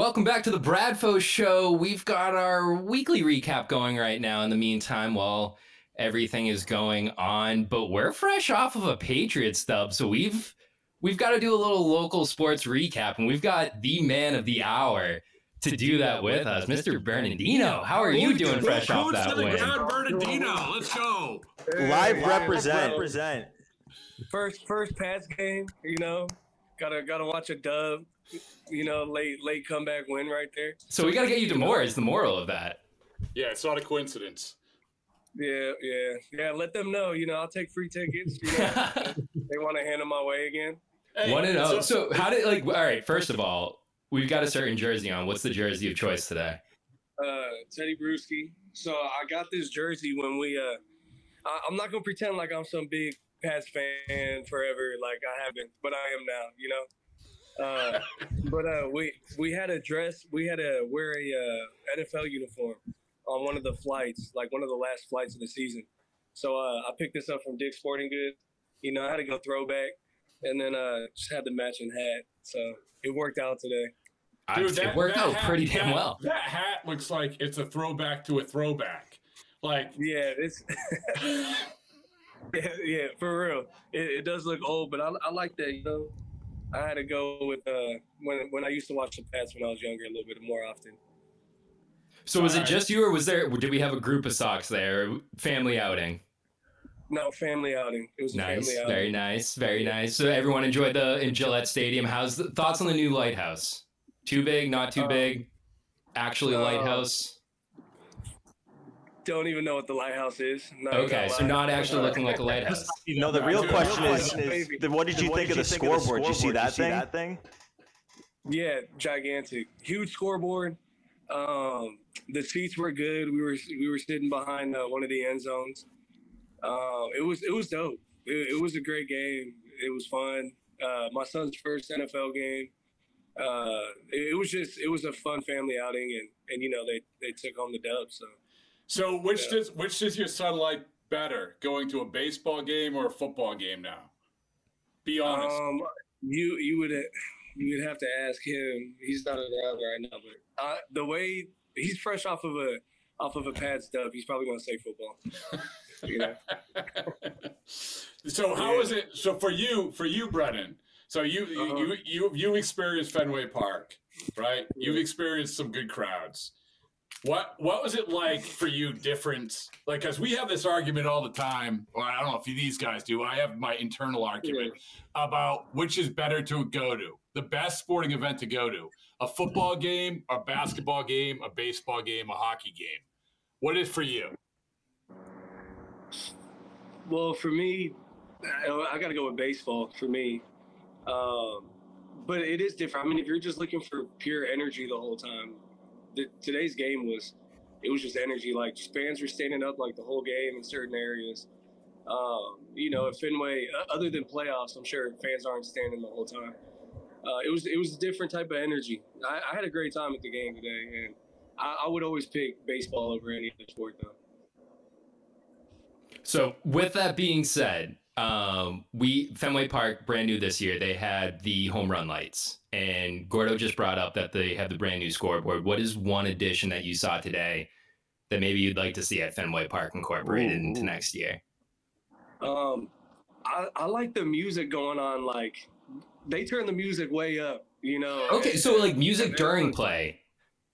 Welcome back to the Bradfo Show. We've got our weekly recap going right now. In the meantime, while everything is going on, but we're fresh off of a Patriots dub, so we've we've got to do a little local sports recap, and we've got the man of the hour to do that with us, Mr. Bernardino. How are you doing fresh off that win? Bernardino, let's go. Live represent. represent. First first pass game, you know. Gotta gotta watch a dub. You know, late late comeback win right there. So we got to get you to more. Is the moral of that? Yeah, it's not a coincidence. Yeah, yeah, yeah. Let them know. You know, I'll take free tickets. You know, they want to hand them my way again. Hey, One and it's oh. a- So how did like? All right. First of all, we've got a certain jersey on. What's the jersey of choice today? Uh, Teddy Bruschi. So I got this jersey when we. Uh, I, I'm not gonna pretend like I'm some big Pats fan forever, like I haven't, but I am now. You know. Uh, but uh, we we had a dress. We had to wear a uh, NFL uniform on one of the flights, like one of the last flights of the season. So uh, I picked this up from Dick's Sporting Goods. You know, I had to go throwback, and then uh, just had the matching hat. So it worked out today. Dude, that, it worked out hat- pretty damn that- well. That hat looks like it's a throwback to a throwback. Like, Yeah, it's yeah, yeah, for real. It, it does look old, but I, I like that. You know, I had to go with uh when when I used to watch the Pats when I was younger a little bit more often. So was it just you, or was there? Did we have a group of socks there? Family outing. No family outing. It was a Nice, family outing. very nice, very nice. So everyone enjoyed the in Gillette Stadium. How's the thoughts on the new lighthouse? Too big, not too Um, big. Actually, a uh, lighthouse. Don't even know what the lighthouse is. Not Okay, so not actually looking like a lighthouse. No, the real question is, is is, what did you think of the scoreboard? Did you see that thing? Yeah, gigantic, huge scoreboard. Um, the seats were good. We were we were sitting behind uh, one of the end zones. Uh, it was it was dope. It, it was a great game. It was fun. Uh, my son's first NFL game. Uh, it, it was just it was a fun family outing, and and you know they they took home the dub. So so which Yeah. does which does your son like better, going to a baseball game or a football game now? Be honest. um, you you would you would have to ask him. He's not around right now, but uh, the way he's fresh off of a off of a Pats dub, he's probably gonna say football. you know. so how is it? So for you, for you, Brennan. So you Uh-huh. you you you experienced Fenway Park, right? You've experienced some good crowds. What what was it like for you? Different, like because we have this argument all the time. Or I don't know if these guys do. I have my internal argument about which is better to go to. The best sporting event to go to: a football game, a basketball game, a baseball game, a hockey game. What is for you? Well, for me, I, I got to go with baseball for me. Um, but it is different. I mean, if you're just looking for pure energy the whole time, the, today's game was it was just energy. Like fans were standing up like the whole game in certain areas. Um, you know, at Fenway, other than playoffs, I'm sure fans aren't standing the whole time. Uh, it was it was a different type of energy. I, I had a great time at the game today, and I, I would always pick baseball over any other sport though. So with that being said, um, we Fenway Park brand new this year. They had the home run lights, and Gordo just brought up that they have the brand new scoreboard. What is one addition that you saw today that maybe you'd like to see at Fenway Park incorporated Ooh, into next year? Um, I, I like the music going on like they turn the music way up. You know. Okay, so like music during play,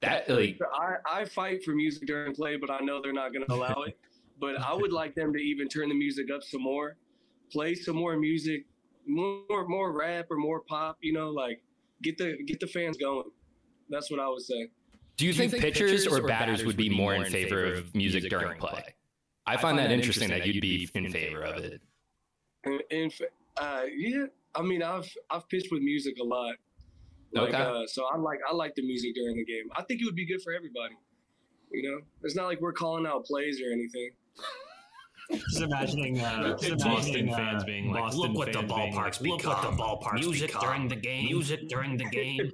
that like I, I fight for music during play, but I know they're not going to allow it. But I would like them to even turn the music up some more, play some more music, more more rap or more pop. You know, like get the get the fans going. That's what I would say. Do you, think, pitchers, or batters would be more in favor of music during play? I find that interesting that you'd be in favor of it. And, and uh, yeah, I mean, I've I've pitched with music a lot. Like, Okay. uh, so I like I like the music during the game. I think it would be good for everybody. You know, it's not like we're calling out plays or anything. Just imagining, uh, just imagining fans being like, "Look what the ballparks become. Look what the ballparks Music during the game. Music during the game."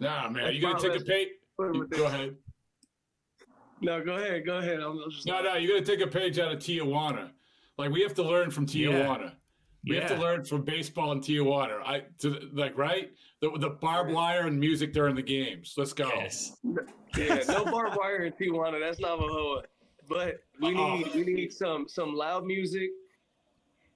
Nah, man, you gonna take a page? Go ahead. No, go ahead, go ahead. I'm, I'm just No, no, you're gonna take a page out of Tijuana. Like we have to learn from Tijuana. We have to learn from baseball in Tijuana. I to, like right the the barbed wire and music during the games. Let's go. Yes. yeah, no barbed wire in Tijuana. That's Navajo. But we Uh-oh. need we need some some loud music,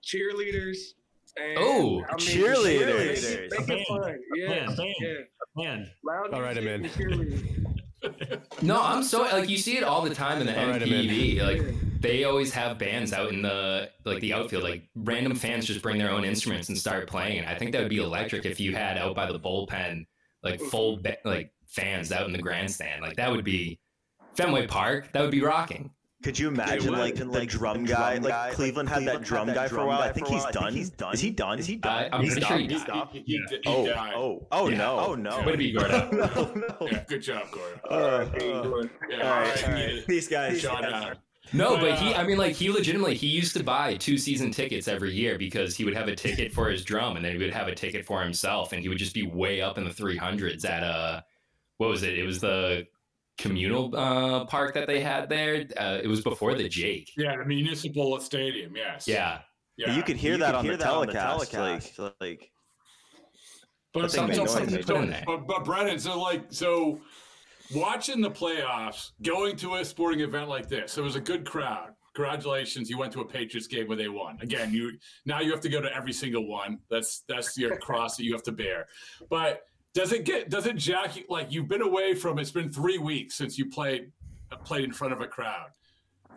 cheerleaders. And, Oh, I mean, cheerleaders. Make, it- make it A band. fun. Yeah, band, band. yeah. And Loud All right, I'm music cheerleaders. No, I'm so like you see it all the time in the All right, I'm Like they always have bands out in the like the outfield. Like random fans just bring their own instruments and start playing. And I think that would be electric if you had out by the bullpen like mm-hmm. full ba- like fans out in the grandstand. Like that would be Fenway Park. That would be rocking. Could you imagine would. like the drum guy? Like Cleveland had that drum guy for a while. I think he's done. Is he done? Is he Uh, done? I'm He's pretty sure done. he He's done. He, he, he Oh, died. oh, oh Yeah. no, oh no. Way to be, Gordo. no, no. Yeah, good job, Gordon. Uh, uh, Yeah, all all right, all right. Peace, guys. John down. No, But, but he, uh, I mean, like, he legitimately, he used to buy two season tickets every year because he would have a ticket for his drum and then he would have a ticket for himself and he would just be way up in the 300s at, uh, what was it? It was the communal uh, park that they had there. Uh, it was before the Jake. Yeah, the municipal stadium. Yes. Yeah. Yeah. You could hear You that could on hear the that on the telecast. telecast, Like, like But That thing made so- noise. so- They put in there. But, but Brennan, so like, so watching the playoffs, going to a sporting event like this, it was a good crowd. Congratulations, you went to a Patriots game where they won. Again, you now you have to go to every single one. That's that's your cross that you have to bear. But does it get does it jack you like you've been away from it's been three weeks since you played uh, played in front of a crowd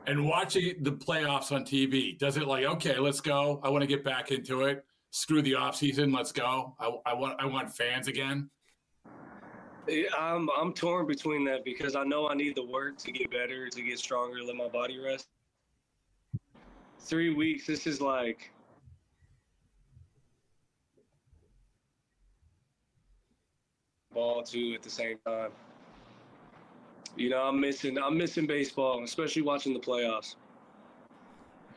and watching the playoffs on TV, does it like, okay, let's go. I want to get back into it. Screw the off season. Let's go. I, I want I want fans again. I'm I'm torn between that because I know I need the work to get better, to get stronger, let my body rest. Three weeks. This is like ball too at the same time. You know, I'm missing I'm missing baseball, especially watching the playoffs.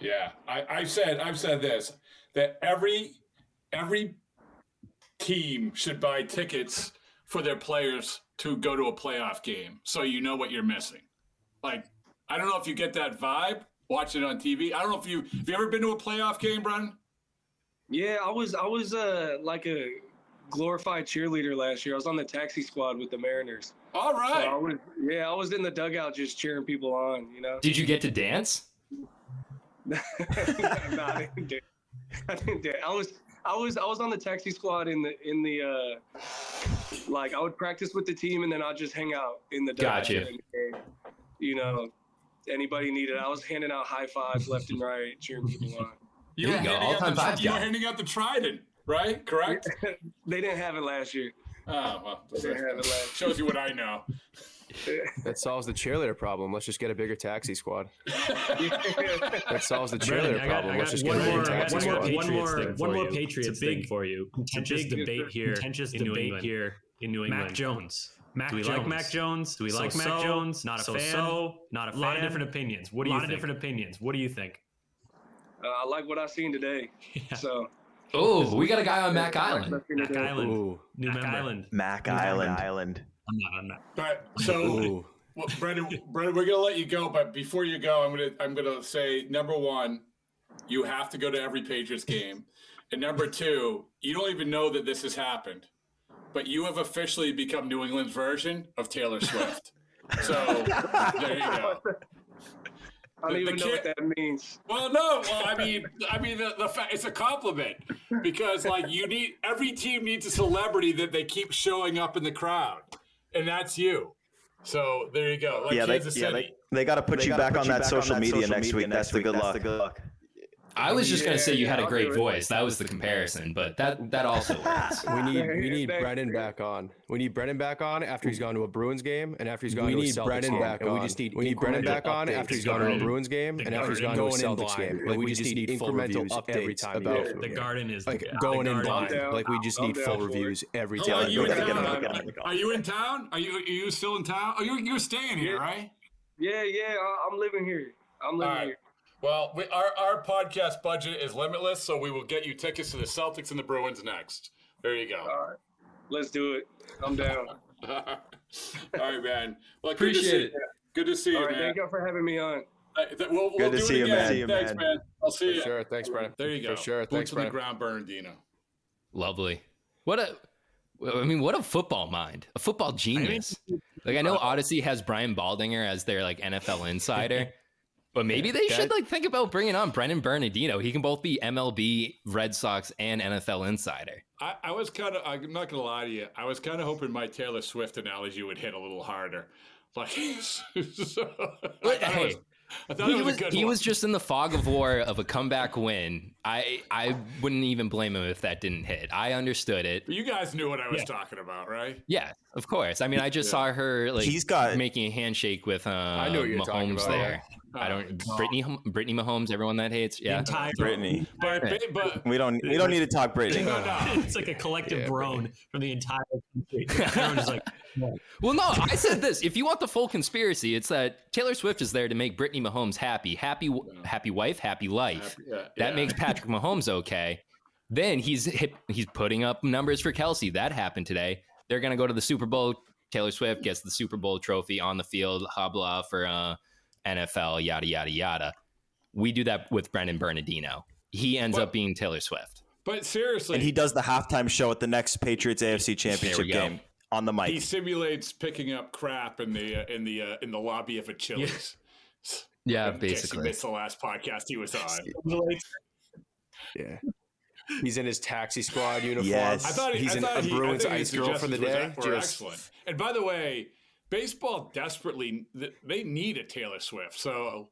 Yeah, I, I've said I've said this that every every team should buy tickets for their players to go to a playoff game, so you know what you're missing. Like, I don't know if you get that vibe watching it on TV. I don't know if you have you ever been to a playoff game, Brennan? Yeah, I was I was uh like a glorified cheerleader last year. I was on the taxi squad with the Mariners. All right. So. I was yeah, I was in the dugout just cheering people on, you know. Did you get to dance? no, I didn't do. I didn't do. I was I was I was on the taxi squad in the in the uh like I would practice with the team and then I'd just hang out in the dugout Gotcha. during the game. You know, anybody needed. I was handing out high fives left and right, cheering people on. You There were you go, handing out all-time the, vibes you were handing out the trident, right? Correct. They didn't have it last year. Oh well, They didn't have it last. shows you what I know. That solves the cheerleader problem. Let's just get a bigger taxi squad. That solves the cheerleader I got, problem. I Let's just one get a more, bigger taxi one more, one more, one more. Patriots big- thing for you. Contentious debate here. contentious in New debate England. here in New England. Mac Jones. Mac Do we Jones. like Mac Jones? Do we like So Mac so, Jones? Not a so fan. so, not a A lot of different opinions. What do you? A you lot of different opinions. What do you think? Uh, I like what I've seen today. Yeah. So Oh, we got a guy on Mac Island. Mac Island. Ooh, New Mac member. Island. Mac New Island. Island. I'm not. I'm not. But so ooh. Well, Brendan, Brendan, we're gonna let you go, but before you go, I'm gonna I'm gonna say number one, you have to go to every Patriots game, and number two, you don't even know that this has happened, but you have officially become New England's version of Taylor Swift. So there you go. I don't The- even the know what that means. Well, no. Well, I mean, I mean, the, the fact it's a compliment because like you need every team needs a celebrity that they keep showing up in the crowd, and that's you. So there you go. Like yeah, they, Kansas yeah, they, they got to put They you back put on you that back on social that media next week. next That's the week. good That's luck. the good luck. I was just gonna say you yeah, had a I'll great voice. That was the comparison, but that that also works. We need we need Brennan back on. We need Brennan back on after he's gone to a Bruins game and after he's gone We to a Celtics Brennan game. back and we on. just need We need Brennan back on after he's The gone to a Bruins game and after he's gone to a Celtics game. Like, Like we we just just need need full incremental reviews every time about go. The garden is Like the, going in blind. Like we just need full reviews every time. are you in town? on, gotta get on. Are you? Are you still in town? Oh, you're you're staying here, right? Yeah, yeah, I- I'm living here. I'm living All right. here. Well, we, our our podcast budget is limitless, so we will get you tickets to the Celtics and the Bruins next. There you go. All right, let's do it. I'm down. All right, man. Well, good Appreciate see, it. Good to see you, right, man. thank y'all for having me on. Uh, th- We'll, we'll Good to do see it you, again. man. See you, Thanks, man. man. I'll see For you. sure. Thanks, Brennan. There you go. For sure. Boots Thanks, on the Brennan. ground, Bernardino. Lovely. What a I mean, what a football mind, a football genius. Like I know Audacy has Brian Baldinger as their like NFL insider, but maybe they should like think about bringing on Brennan Bernardino. He can both be MLB, Red Sox, and NFL insider. I, I was kind of, I'm not going to lie to you. I was kind of hoping my Taylor Swift analogy would hit a little harder. Like, so, But thought it hey, was, I thought he it was, was, a good he one. was just in the fog of war of a comeback win. I I wouldn't even blame him if that didn't hit. I understood it. But you guys knew what I was talking about, right? Yeah, of course. I mean, I just Yeah. saw her like He's got- making a handshake with uh, knew what you were talking about. there. I don't Brittany Brittany Mahomes, everyone that hates. Yeah, entire Brittany. But, but We don't. We don't need to talk Brittany. no, no. it's like a collective groan from the entire country. Everyone is like, Well, no, I said this. If you want the full conspiracy, it's that Taylor Swift is there to make Brittany Mahomes happy, happy, happy wife, happy life. Yeah, That yeah. makes Patrick Mahomes okay. Then he's hit, he's putting up numbers for Kelce. That happened today. They're gonna go to the Super Bowl. Taylor Swift gets the Super Bowl trophy on the field. Habla for uh, NFL. Yada yada yada. We do that with Brendan Bernardino. He ends But- up being Taylor Swift. But seriously, And he does the halftime show at the next Patriots AFC Championship game on the mic. he simulates picking up crap in the uh, in the uh, in the lobby of a Chili's. Yeah, In case you basically. missed the last podcast he was on. Yeah. He's in his taxi squad uniform. Yes. I thought he, he's I in thought a he, Bruins I think his ice girl for the day. suggestions were, were Just excellent. And by the way, baseball desperately they need a Taylor Swift. So,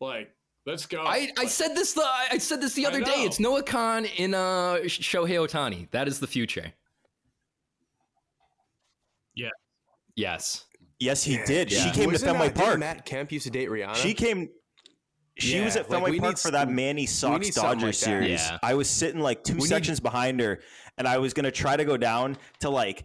like, let's go. I, I Like, said this the I said this the other day. It's Noah Kahan in uh Shohei Ohtani. That is the future. Yeah. Yes. Yes, he did. She came to Wasn't, Fenway uh, didn't Park. Matt Kemp used to date Rihanna. She came. She Yeah, was at like, Fenway we Park need for that Manny Sox need something Dodgers like series. Yeah. I was sitting like two We need- sections behind her, and I was gonna try to go down to like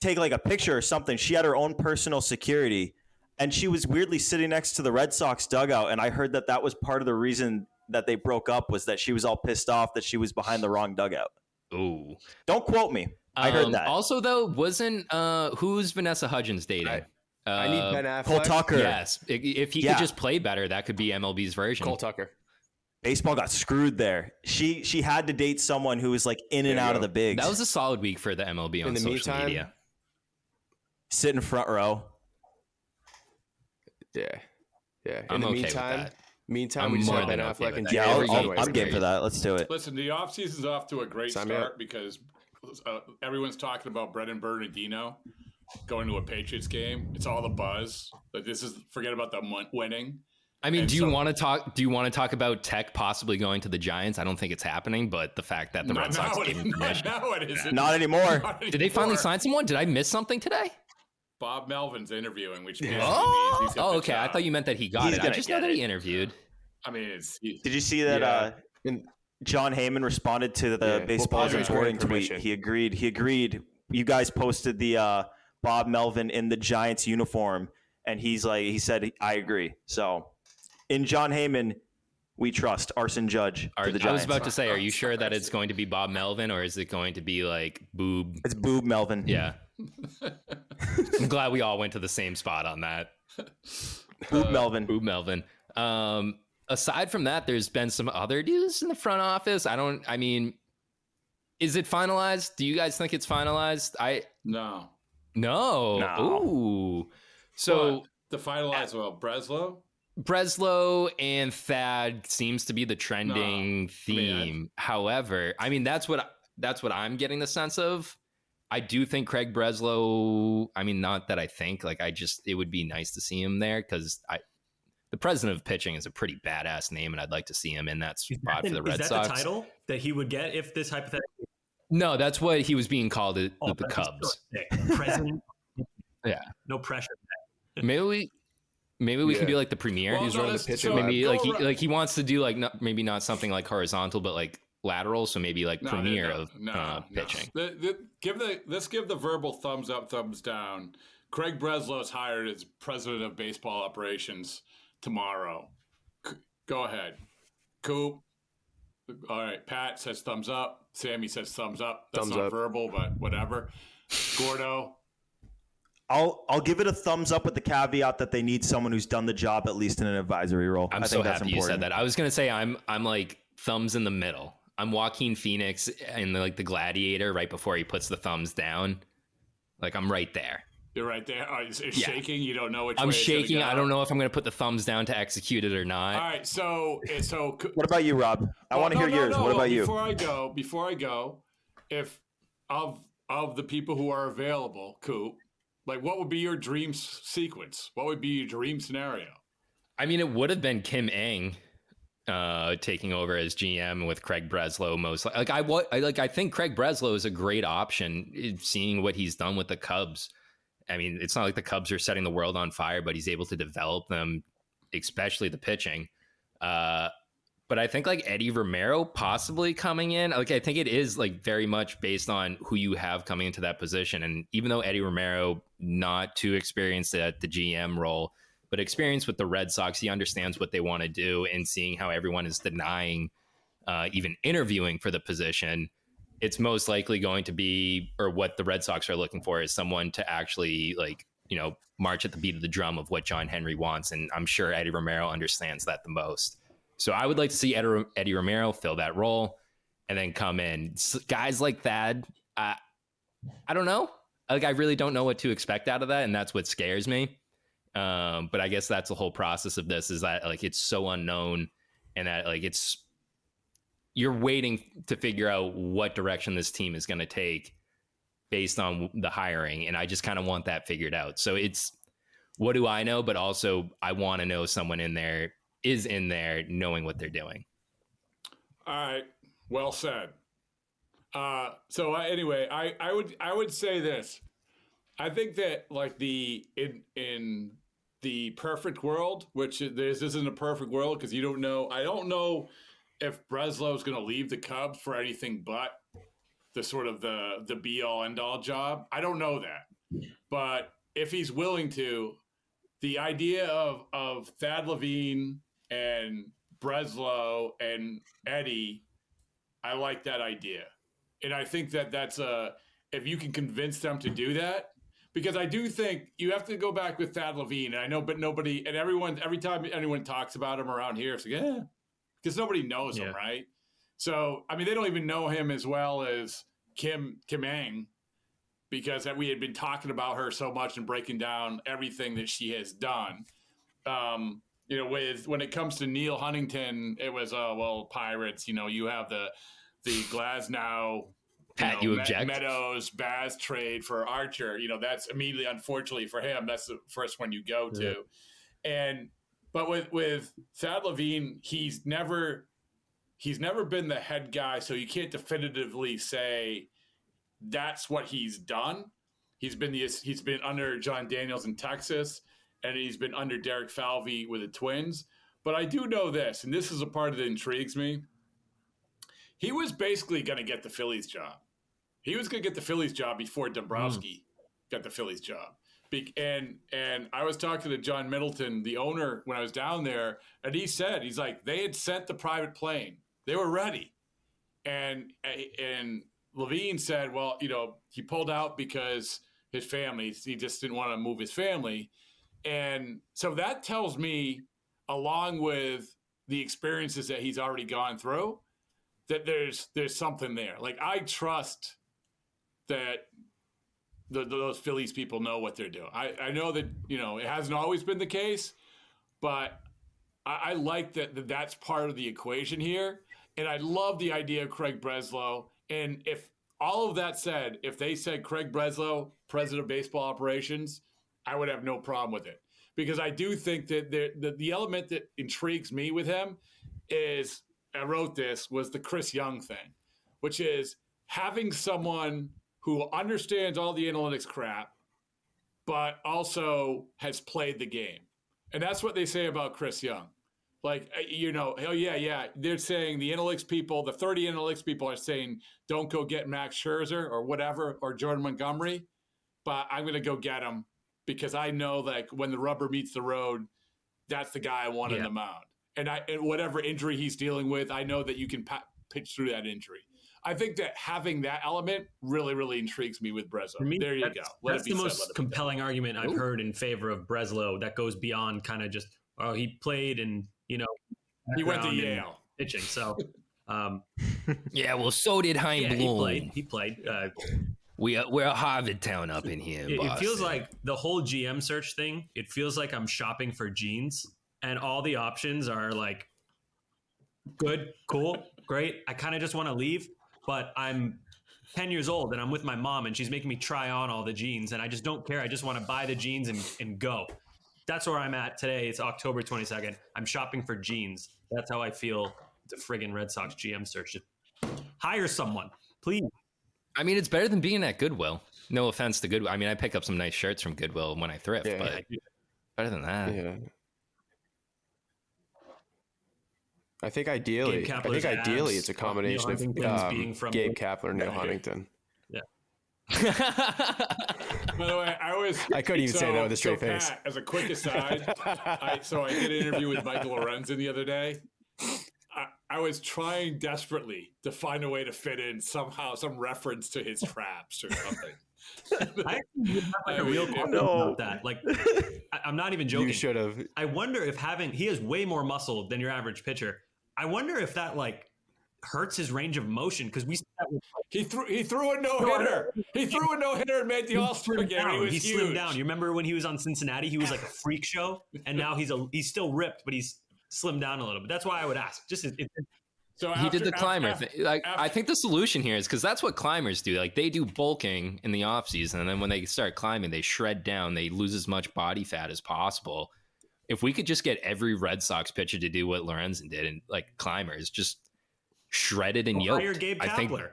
take like a picture or something. She had her own personal security, and she was weirdly sitting next to the Red Sox dugout. And I heard that that was part of the reason that they broke up was that she was all pissed off that she was behind the wrong dugout. Ooh. Don't quote me. I heard Um, that. Also, though, wasn't uh who's Vanessa Hudgens dating? I- uh, I need Ben Affleck. Cole Tucker. Yes. If he Yeah. could just play better, that could be MLB's version. Cole Tucker. Baseball got screwed there. She she had to date someone who was like in and There you out of the bigs. That was a solid week for the MLB on In the social meantime, media. Sit in front row. Yeah. Yeah. In I'm the okay with meantime, that. meantime, I'm we just more have Ben okay Affleck and that. Yeah, Jay I'll, I'll, I'm game for that. Let's do it. Listen, the off offseason's off to a great Sign start because uh, everyone's talking about Brendan Bernardino going to a Patriots game. It's all the buzz. Like this is forget about the mon- winning. I mean, And do you so- want to talk? Do you want to talk about Tech possibly going to the Giants? I don't think it's happening, but the fact that the Red Sox now, gave him not now it isn't. Not anymore. Did they finally sign someone? Did I miss something today? Bob Melvin's interviewing, which basically Oh, he's got oh the okay. I thought you meant that he got He's it. I gonna just know get that it. he interviewed. I mean, it's he- Did you see that? Yeah. Uh, And Jon Heyman responded to the Yeah. Well, baseball Padres reporting tweet. He agreed. He agreed. You guys posted the uh, Bob Melvin in the Giants uniform, and he's like, he said, I agree. So, in Jon Heyman, we trust Arson Judge Are, to the I was about to say, are you sure that it's going to be Bob Melvin or is it going to be like Boob? it's Boob Melvin. Yeah. I'm glad we all went to the same spot on that. Boob Melvin. Boob Melvin. Um, aside from that, there's been some other news in the front office. I don't. I mean, is it finalized? Do you guys think it's finalized? I no. no. No. Ooh. So What? the finalize well Breslow. Breslow and Thad seems to be the trending no, theme. However, I mean that's what that's what I'm getting the sense of. I do think Craig Breslow. I mean, not that I think like I just it would be nice to see him there because I the president of pitching is a pretty badass name, and I'd like to see him in that spot that, for the Red is that Sox. The title that he would get if this hypothetical. No, that's what he was being called at oh, the Cubs. President. yeah. No pressure. Maybe we Maybe we yeah. can do like the premier. Well, He's no, running the pitcher. So maybe like he, like he wants to do like not, maybe not something like horizontal, but like lateral. So maybe like no, premiere no, of uh, pitching. The, the, give the let's give the verbal thumbs up, thumbs down. Craig Breslow is hired as president of baseball operations tomorrow. C- go ahead, Coop. All right, Pat says thumbs up. Sammy says thumbs up. That's thumbs not up. verbal, but whatever. Gordo, I'll I'll give it a thumbs up with the caveat that they need someone who's done the job at least in an advisory role. I'm I so happy you said that. I was gonna say I'm I'm like thumbs in the middle. I'm Joaquin Phoenix in the, like the Gladiator right before he puts the thumbs down. Like I'm right there. You're right there. Oh, it's, it's yeah. shaking. You don't know which. I'm shaking. I don't know if I'm going to put the thumbs down to execute it or not. All right. So eh, so. what about you, Rob? I well, want to no, hear no, yours. No. What about you? Before I go, before I go, if of of the people who are available, Coop, like, what would be your dream sequence? What would be your dream scenario? I mean, it would have been Kim Ng uh, taking over as GM with Craig Breslow. Most like I what I like. I think Craig Breslow is a great option. Eh, seeing what he's done with the Cubs. I mean, it's not like the Cubs are setting the world on fire, but he's able to develop them, especially the pitching. Uh, but I think like Eddie Romero possibly coming in. Like I think it is like very much based on who you have coming into that position. And even though Eddie Romero not too experienced at the GM role, but experience with the Red Sox, he understands what they want to do. And seeing how everyone is denying uh, even interviewing for the position, it's most likely going to be, or what the Red Sox are looking for, is someone to actually like you know march at the beat of the drum of what John Henry wants. And I'm sure Eddie Romero understands that the most. So I would like to see Eddie, Romero fill that role and then come in. Guys like Thad, uh, I don't know. Like I really don't know what to expect out of that, and that's what scares me. Um, but I guess that's the whole process of this is that like it's so unknown, and that like it's you're waiting to figure out what direction this team is going to take based on the hiring, and I just kind of want that figured out. So it's what do I know, but also I want to know someone in there is in there knowing what they're doing. All right, well said. Uh, so uh, anyway, I, I would I would say this. I think that like the in in the perfect world, which this isn't a perfect world because you don't know. I don't know if Breslow is going to leave the Cubs for anything but the sort of the the be all end all job. I don't know that, but if he's willing to, the idea of of Thad Levine and Breslow and Eddie, I like that idea. And I think that that's a, if you can convince them to do that, because I do think you have to go back with Thad Levine. And I know, but nobody, and everyone, every time anyone talks about him around here, it's like, yeah, because nobody knows yeah. him, right? So, I mean, they don't even know him as well as Kim, Kim Ng, because we had been talking about her so much and breaking down everything that she has done. Um, you know, with when it comes to Neal Huntington, it was uh well, Pirates. You know, you have the the Glasnow. Pat, you, know, you object? Meadows Baz trade for Archer. You know, that's immediately, unfortunately for him, that's the first one you go to. Yeah. And but with with Thad Levine, he's never he's never been the head guy, so you can't definitively say that's what he's done. He's been the he's been under Jon Daniels in Texas and he's been under Derek Falvey with the Twins. But I do know this, and this is a part that intrigues me. He was basically going to get the Phillies job. He was going to get the Phillies job before Dombrowski mm. got the Phillies job. Be- and and I was talking to John Middleton, the owner, when I was down there, and he said he's like they had sent the private plane, they were ready, and and Levine said, well, you know, he pulled out because his family, he just didn't want to move his family. And so that tells me, along with the experiences that he's already gone through, that there's there's something there. Like I trust that the, those Phillies people know what they're doing. I, I know that you know it hasn't always been the case, but I, I like that, that that's part of the equation here. And I love the idea of Craig Breslow. And if all of that said, if they said Craig Breslow, president of baseball operations, I would have no problem with it. Because I do think that the, the, the element that intrigues me with him is I wrote this was the Chris Young thing, which is having someone who understands all the analytics crap, but also has played the game. And that's what they say about Chris Young. Like, uh, you know, oh, yeah, yeah. They're saying the analytics people, the 30 analytics people are saying, don't go get Max Scherzer or whatever, or Jordan Montgomery, but I'm going to go get him because I know, like, when the rubber meets the road, that's the guy I want Yeah. in the mound. And I, and whatever injury he's dealing with, I know that you can pa- pitch through that injury. I think that having that element really, really intrigues me with Breslow. Me, there you go. Let that's the said, most let compelling argument I've Ooh. heard in favor of Breslow that goes beyond kind of just, oh, he played and, you know, He went to Yale. pitching. So, um, Yeah, well, so did Hein yeah, he played. He played. Uh, We are, we're a Harvard town up in here. it, it feels like the whole GM search thing. It feels like I'm shopping for jeans, and all the options are like good, cool, great. I kind of just want to leave, but I'm 10 years old and I'm with my mom, and she's making me try on all the jeans, and I just don't care. I just want to buy the jeans and, and go. That's where I'm at today. It's October 22nd. I'm shopping for jeans. That's how I feel. The friggin' Red Sox GM search. Just hire someone, please. I mean, it's better than being at Goodwill. No offense to Goodwill. I mean, I pick up some nice shirts from Goodwill when I thrift, Yeah. but better than that. Yeah. I think ideally, I think ideally abs, it's a combination of um, being from Gabe the- Kapler, Neal Huntington. Yeah. Huntington. By the way, I always I couldn't even say that with a straight so face. Pat, as a quick aside, I, so I did an interview with Michael Lorenzen the other day. I, I was trying desperately to find a way to fit in somehow some reference to his traps or something. I actually would have like I a real question no. about that. Like, I, I'm not even joking. You should have. I wonder if having he has way more muscle than your average pitcher. I wonder if that like hurts his range of motion because we saw that with He threw he threw a no hitter. He threw a no hitter and made the All Star slimmed game. He was He huge. slimmed down. You remember when he was on Cincinnati? He was like a freak show, and now he's a he's still ripped, but he's slimmed down a little bit. That's why I would ask. Just it, it, So he did after- the climber after- thing. Like, after- I think the solution here is because that's what climbers do. Like, they do bulking in the off season, and then when they start climbing, they shred down. They lose as much body fat as possible. If we could just get every Red Sox pitcher to do what Lorenzen did, and like climbers, just shredded and yoked. hire Gabe I think Kapler.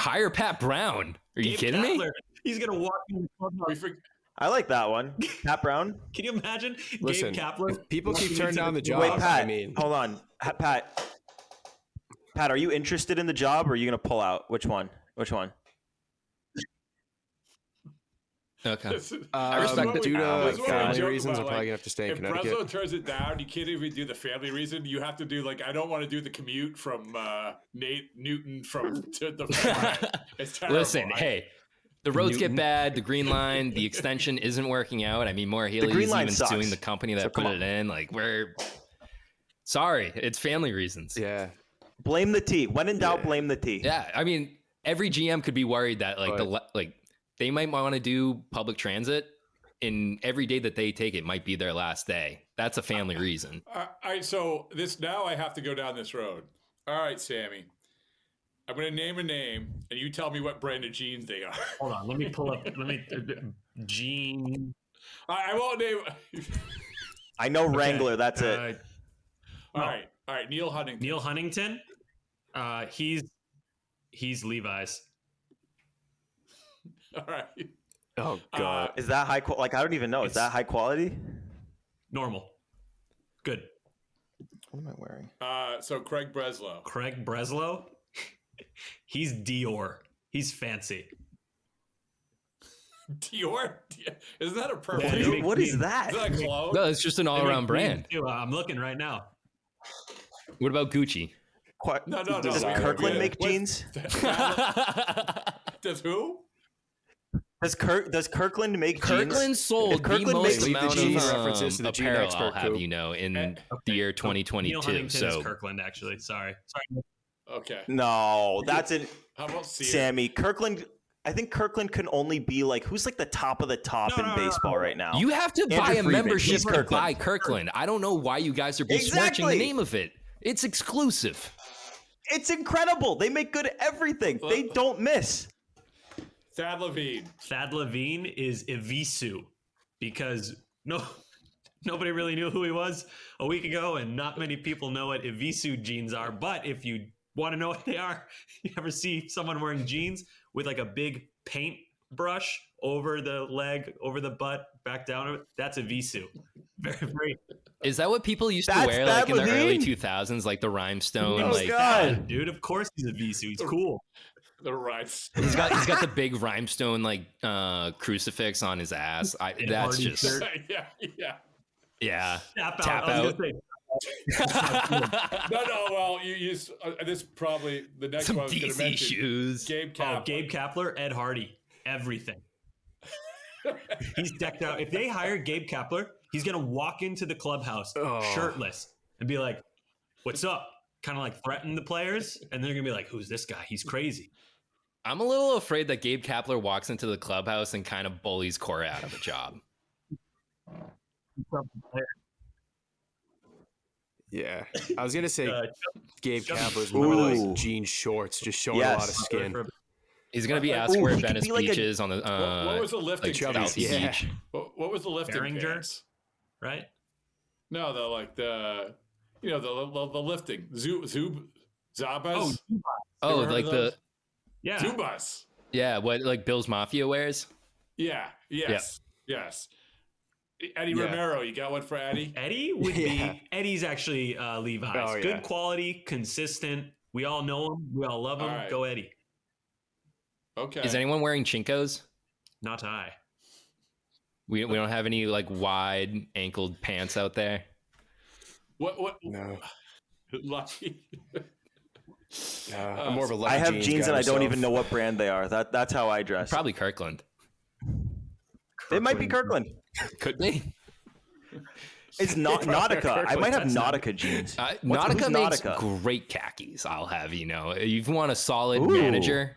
hire Pat Brown. Are you Gabe kidding me? He's gonna walk in the clubhouse. I like that one. Pat Brown. Can you imagine Listen, Gabe Kapler? people keep turning into down the job, Wait, Pat. I Pat. mean- hold on, Ha- Pat. Pat, are you interested in the job, or are you going to pull out? Which one? Which one? Okay. Um, respect it. Due to like, family reasons, about, I'm probably like, gonna have to stay in if Connecticut. Breslow turns it down, you can't even do the family reason. You have to do like I don't want to do the commute from uh, Nate Newton from to the. it's terrible. Listen, I- hey, the roads Newton. get bad. The green line, the extension isn't working out. I mean, Maura Healey is even sucks. suing the company that So put it in. Like, we're sorry, it's family reasons. Yeah. Yeah. Blame the T. When in doubt, Yeah. blame the T. Yeah, I mean, every GM could be worried that like the But- le- like they might want to do public transit, and every day that they take it might be their last day. That's a family reason. All right, so this now I have to go down this road. All right, Sammy. I'm going to name a name, and you tell me what brand of jeans they are. Hold on, let me pull up. Let me. jean. I, I won't name. I know Wrangler. That's it. Uh, all right, all right. Neal Huntington. Neal Huntington. Uh, he's he's Levi's. All right. Oh Uh, god. Is that high? quality? like I don't even know. Is that high quality? Normal. Good. What am I wearing? Uh, so Craig Breslow. Craig Breslow. he's Dior. He's fancy. Dior. Isn't that a Yeah, perfume? what is that? Is that a cologne? No, it's just an all-around brand. too. Uh, I'm looking right now. What about Gucci? Qua- No, no, no. Does Designer Kirkland good. make What's- jeans? Does who? Does Kirk? Does Kirkland make jeans? Kirkland sold Kirkland the most makes- Leave the amount of references to um, the Gene apparel. expert, I'll have Coop. you know in Eh, the year 2022. Huntington So is Kirkland, actually. Sorry. Sorry. Okay. No, that's it. How about Sears? Sammy Kirkland. I think Kirkland can only be like who's like the top of the top No, in no, no, baseball no. right now. You have to Andrew buy a Friedman, membership to Kirkland. buy Kirkland. I don't know why you guys are besmirching Exactly. the name of it. It's exclusive. It's incredible. They make good everything. They don't miss. Thad Levine. Thad Levine is Evisu because no nobody really knew who he was a week ago, and not many people know what Evisu jeans are. But if you want to know what they are, you ever see someone wearing jeans with like a big paint brush over the leg, over the butt, back down? That's Evisu. Very, very Is that what people used to wear Thad like in the early 2000s, like the rhinestone? Oh, like God. dude. Of course he's Evisu. He's cool. The rights. he's got he's got the big rhinestone like uh crucifix on his ass. I, that's just shirt. yeah, yeah. yeah. Tap out. Tap out. No, no. Well, you use uh, this probably the next Some one I was going to DC mention. shoes. Gabe Oh, Kapler. Gabe Kapler, Ed Hardy, everything. he's decked out. If they hire Gabe Kapler, he's gonna walk into the clubhouse Oh. shirtless and be like, "What's up?" Kind of like threaten the players, and they're gonna be like, "Who's this guy? He's crazy." I'm a little afraid that Gabe Kapler walks into the clubhouse and kind of bullies Corey out of a job. Yeah, I was gonna say Uh, Gabe Chuck- Kapler's more like Ooh. jean shorts, just showing a lot of skin. He's gonna be Ooh, asked he where Venice be like a- Beach is on the uh, what, what was the lifting like Chubby's, pants? Yeah. Beach. What, what was the lifting Behringer? pants? right? No, the like the you know the the, the lifting Zub Zub Zabas. Oh, Oh, like the those? Yeah. Zubaz. yeah, what like Bill's Mafia wears? Yeah. Yes. Yes. Eddie Yeah. Romero, you got one for Eddie? Eddie would Yeah. be Eddie's actually uh, Levi's. Oh, yeah. Good quality, consistent. We all know him. We all love him. All right. Go Eddie. Okay. Is anyone wearing JNCOs? Not I. We, we don't have any like wide ankled pants out there. what what No, lucky? Uh, I'm more of a I have jeans, jeans and I don't even know what brand they are. That that's how I dress. Probably Kirkland. It might be Kirkland. Could be. It's not Probably Nautica. I might have Kirkland. Nautica jeans. Uh, Nautica makes Nautica? great khakis. I'll have you know. If you want a solid Ooh. manager,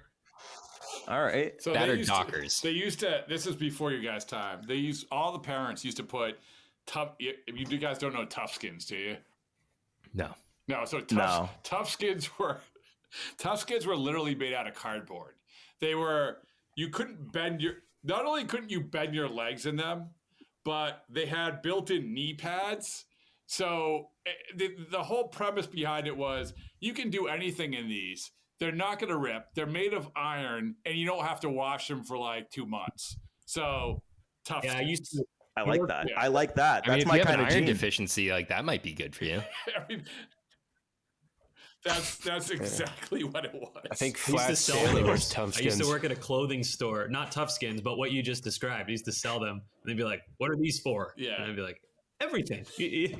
All right. So That they Dockers. To, they used to. This is before you guys' time. They used all the parents used to put tough. You, you guys don't know tough skins, do you? no. No. So tough, No. tough skins were tough skins were literally made out of cardboard. They were. You couldn't bend your. Not only couldn't you bend your legs in them, but they had built-in knee pads. So eh, the, the whole premise behind it was you can do anything in these. They're not going to rip. They're made of iron, and you don't have to wash them for like two months. So tough. Yeah, I used to. I like that. Yeah. I like that. I mean, That's if my you have kind an of iron jean. deficiency, like that might be good for you. I mean, that's that's exactly what it was. I think I used to Flat sell Stanley those. wears tough I used to work at a clothing store, not tough skins, but what you just described. I used to sell them, and they'd be like, "What are these for?" Yeah. and I'd be like, "Everything." Y- y-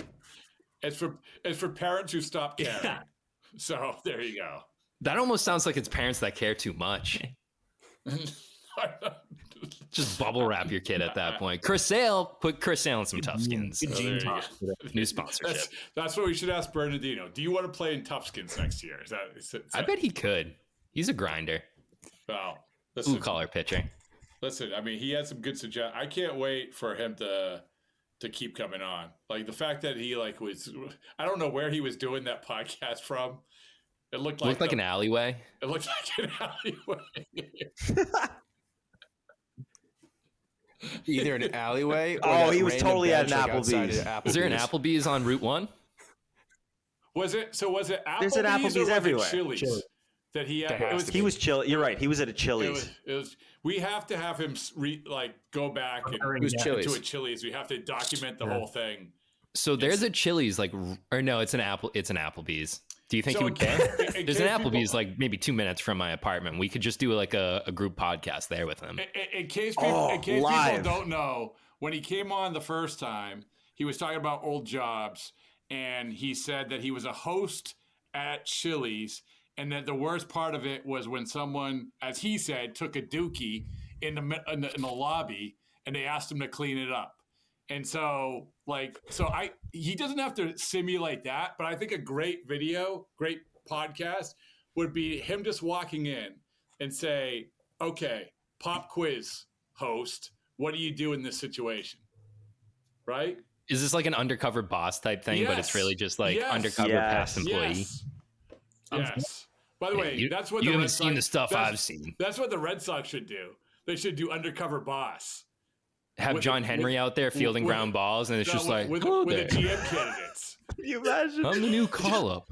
it's for it's for parents who stop caring. Yeah. So there you go. That almost sounds like it's parents that care too much. Just bubble wrap your kid at that point. Chris Sale, put Chris Sale in some tough skins. Good oh, there jean. New sponsorship. That's that's what we should ask Bernardino. Do you want to play in Tough Skins next year? Is that? Is that- is I bet he could. He's a grinder. Well, Blue listen, collar pitcher. listen. I mean, he had some good suggestions. I can't wait for him to to keep coming on. Like the fact that he like was. I don't know where he was doing that podcast from. It looked like Looked like the- an alleyway. It looked like an alleyway. Either an alleyway. Or Oh, he was totally at an like, outside Applebee's. Is there an Applebee's. Applebee's on Route One? Was it? So was it Applebee's, There's an Applebee's was it everywhere. Chili's Chili's. that he had? There It was, He was chill. You're right. He was at a it Chili's. was, it was. We have to have him re, like go back and It was Yeah. To a Chili's. We have to document the Yeah. whole thing. So there's a Chili's, like, or no, it's an Apple. It's an Applebee's. Do you think So he would ca- care? in- in There's an case people- Applebee's like maybe two minutes from my apartment. We could just do like a, a group podcast there with him. In, in- in case people, Oh, in case live. people don't know, when he came on the first time, he was talking about old jobs, and he said that he was a host at Chili's, and that the worst part of it was when someone, as he said, took a dookie in the in the, in the lobby, and they asked him to clean it up. And so, like, so I he doesn't have to simulate that, but I think a great video, great podcast would be him just walking in and say, "Okay, pop quiz host. What do you do in this situation? Right? Is this like an undercover boss type thing, but it's really just like Yes. undercover Yes. past employee? Yes. Yes. By the Yeah, way, you, that's what you the haven't Red seen the stuff I've seen. That's what the Red Sox should do. They should do undercover boss. Have with- John Henry with- out there fielding with- ground balls, and it's No, just with- like, with, hello with the GM candidates. Can you imagine? I'm the new call up.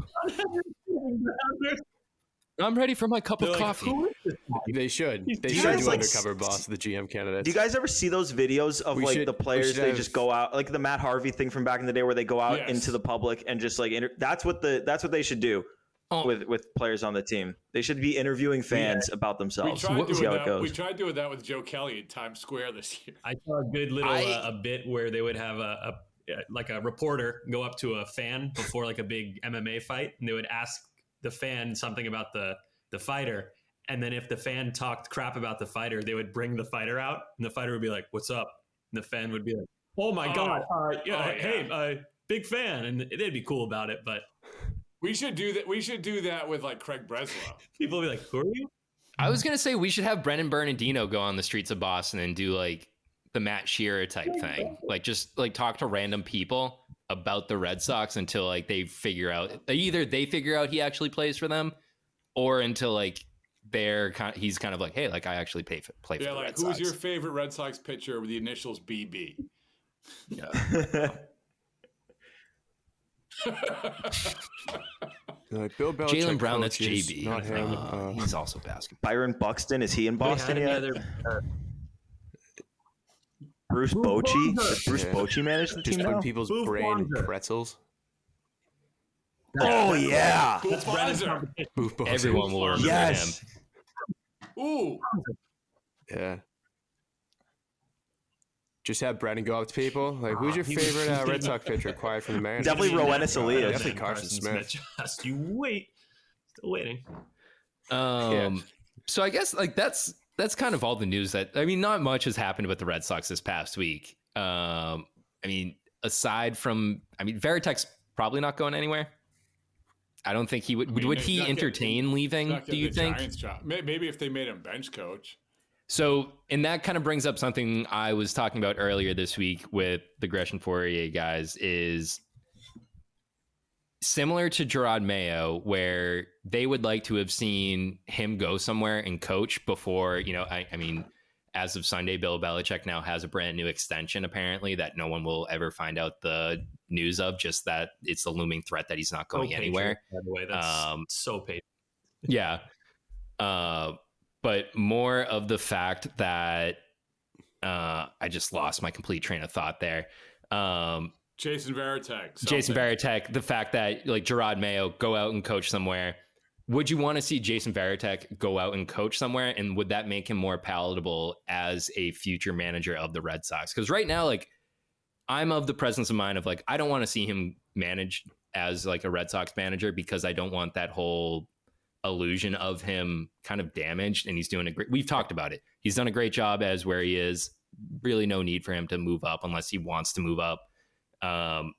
I'm ready for my cup They're of like, coffee. "Who is this guy?" They should. They you should guys do like undercover boss of the GM candidates. Do you guys ever see those videos of We like should- the players? They have- just go out like the Matt Harvey thing from back in the day, where they go out Yes. into the public and just like inter- that's what the that's what they should do Oh. with with players on the team. They should be interviewing fans about We themselves. tried, See doing how it that, we tried doing that with Joe Kelly in Times Square this year. I saw a good little I- uh, a bit where they would have a, a like a reporter go up to a fan before like a big MMA fight, and they would ask the fan something about the the fighter, and then if the fan talked crap about the fighter, they would bring the fighter out, and the fighter would be like, "What's up?" And the fan would be like, "Oh my Oh. god, uh, yeah, Oh, yeah. hey, uh, big fan," and they'd be cool about it, but We should do that. We should do that with like Craig Breslow. people would be like, "Who are you?" I was gonna say we should have Brennan Bernardino go on the streets of Boston and do like the Matt Shearer type thing, like just like talk to random people about the Red Sox until like they figure out either they figure out he actually plays for them, or until like they're kind he's kind of like, hey, like I actually pay for, play for Yeah, like Red who's Sox. your favorite Red Sox pitcher with the initials BB? Like Bill Belichick Jaylen Brown, that's coaches, JB. not him. Uh, Uh, he's also basketball. Byron Buxton is he in Do they have Boston any yet? other- uh, Bruce Bochy. Does Bruce Yeah. Bochy manage the just team put now? people's Boof brain in pretzels. Oh yeah. Cool that's Brennan's Boof Everyone will remember Yes. him. Ooh, Yeah. Just have Brennan go up to people. Like, who's your favorite uh, Red Sox pitcher? Quiet from the man. Definitely Definitely Rowan not Salinas. Rowan, Definitely Carson Smith. Just you wait. Still waiting. Um, so I guess like that's that's kind of all the news that I mean, not much has happened with the Red Sox this past week. Um, I mean, aside from I mean, Varitek's probably not going anywhere. I don't think he would. mean, would he not getting- entertain leaving? Do you the think? Giants job. Maybe if they made him bench coach. So, and that kind of brings up something I was talking about earlier this week with the Gresham Fourier guys is similar to Jerod Mayo, where they would like to have seen him go somewhere and coach before, you know, I, I mean, as of Sunday, Bill Belichick now has a brand new extension, apparently, that no one will ever find out the news of, just that it's a looming threat that he's not going Oh, anywhere. Patriot, By the way, that's Um, so paid. Yeah. Uh, but more of the fact that uh, I just lost my complete train of thought there. Um, Jason Varitek. Jason. Varitek, the fact that like Jerod Mayo go out and coach somewhere. Would you want to see Jason Varitek go out and coach somewhere? And would that make him more palatable as a future manager of the Red Sox? Because right now, like, I'm of the presence of mind of like, I don't want to see him manage as like a Red Sox manager because I don't want that whole illusion of him kind of damaged. And he's doing a great, we've talked about it. He's done a great job as where he is. Really, no need for him to move up unless he wants to move up. Um,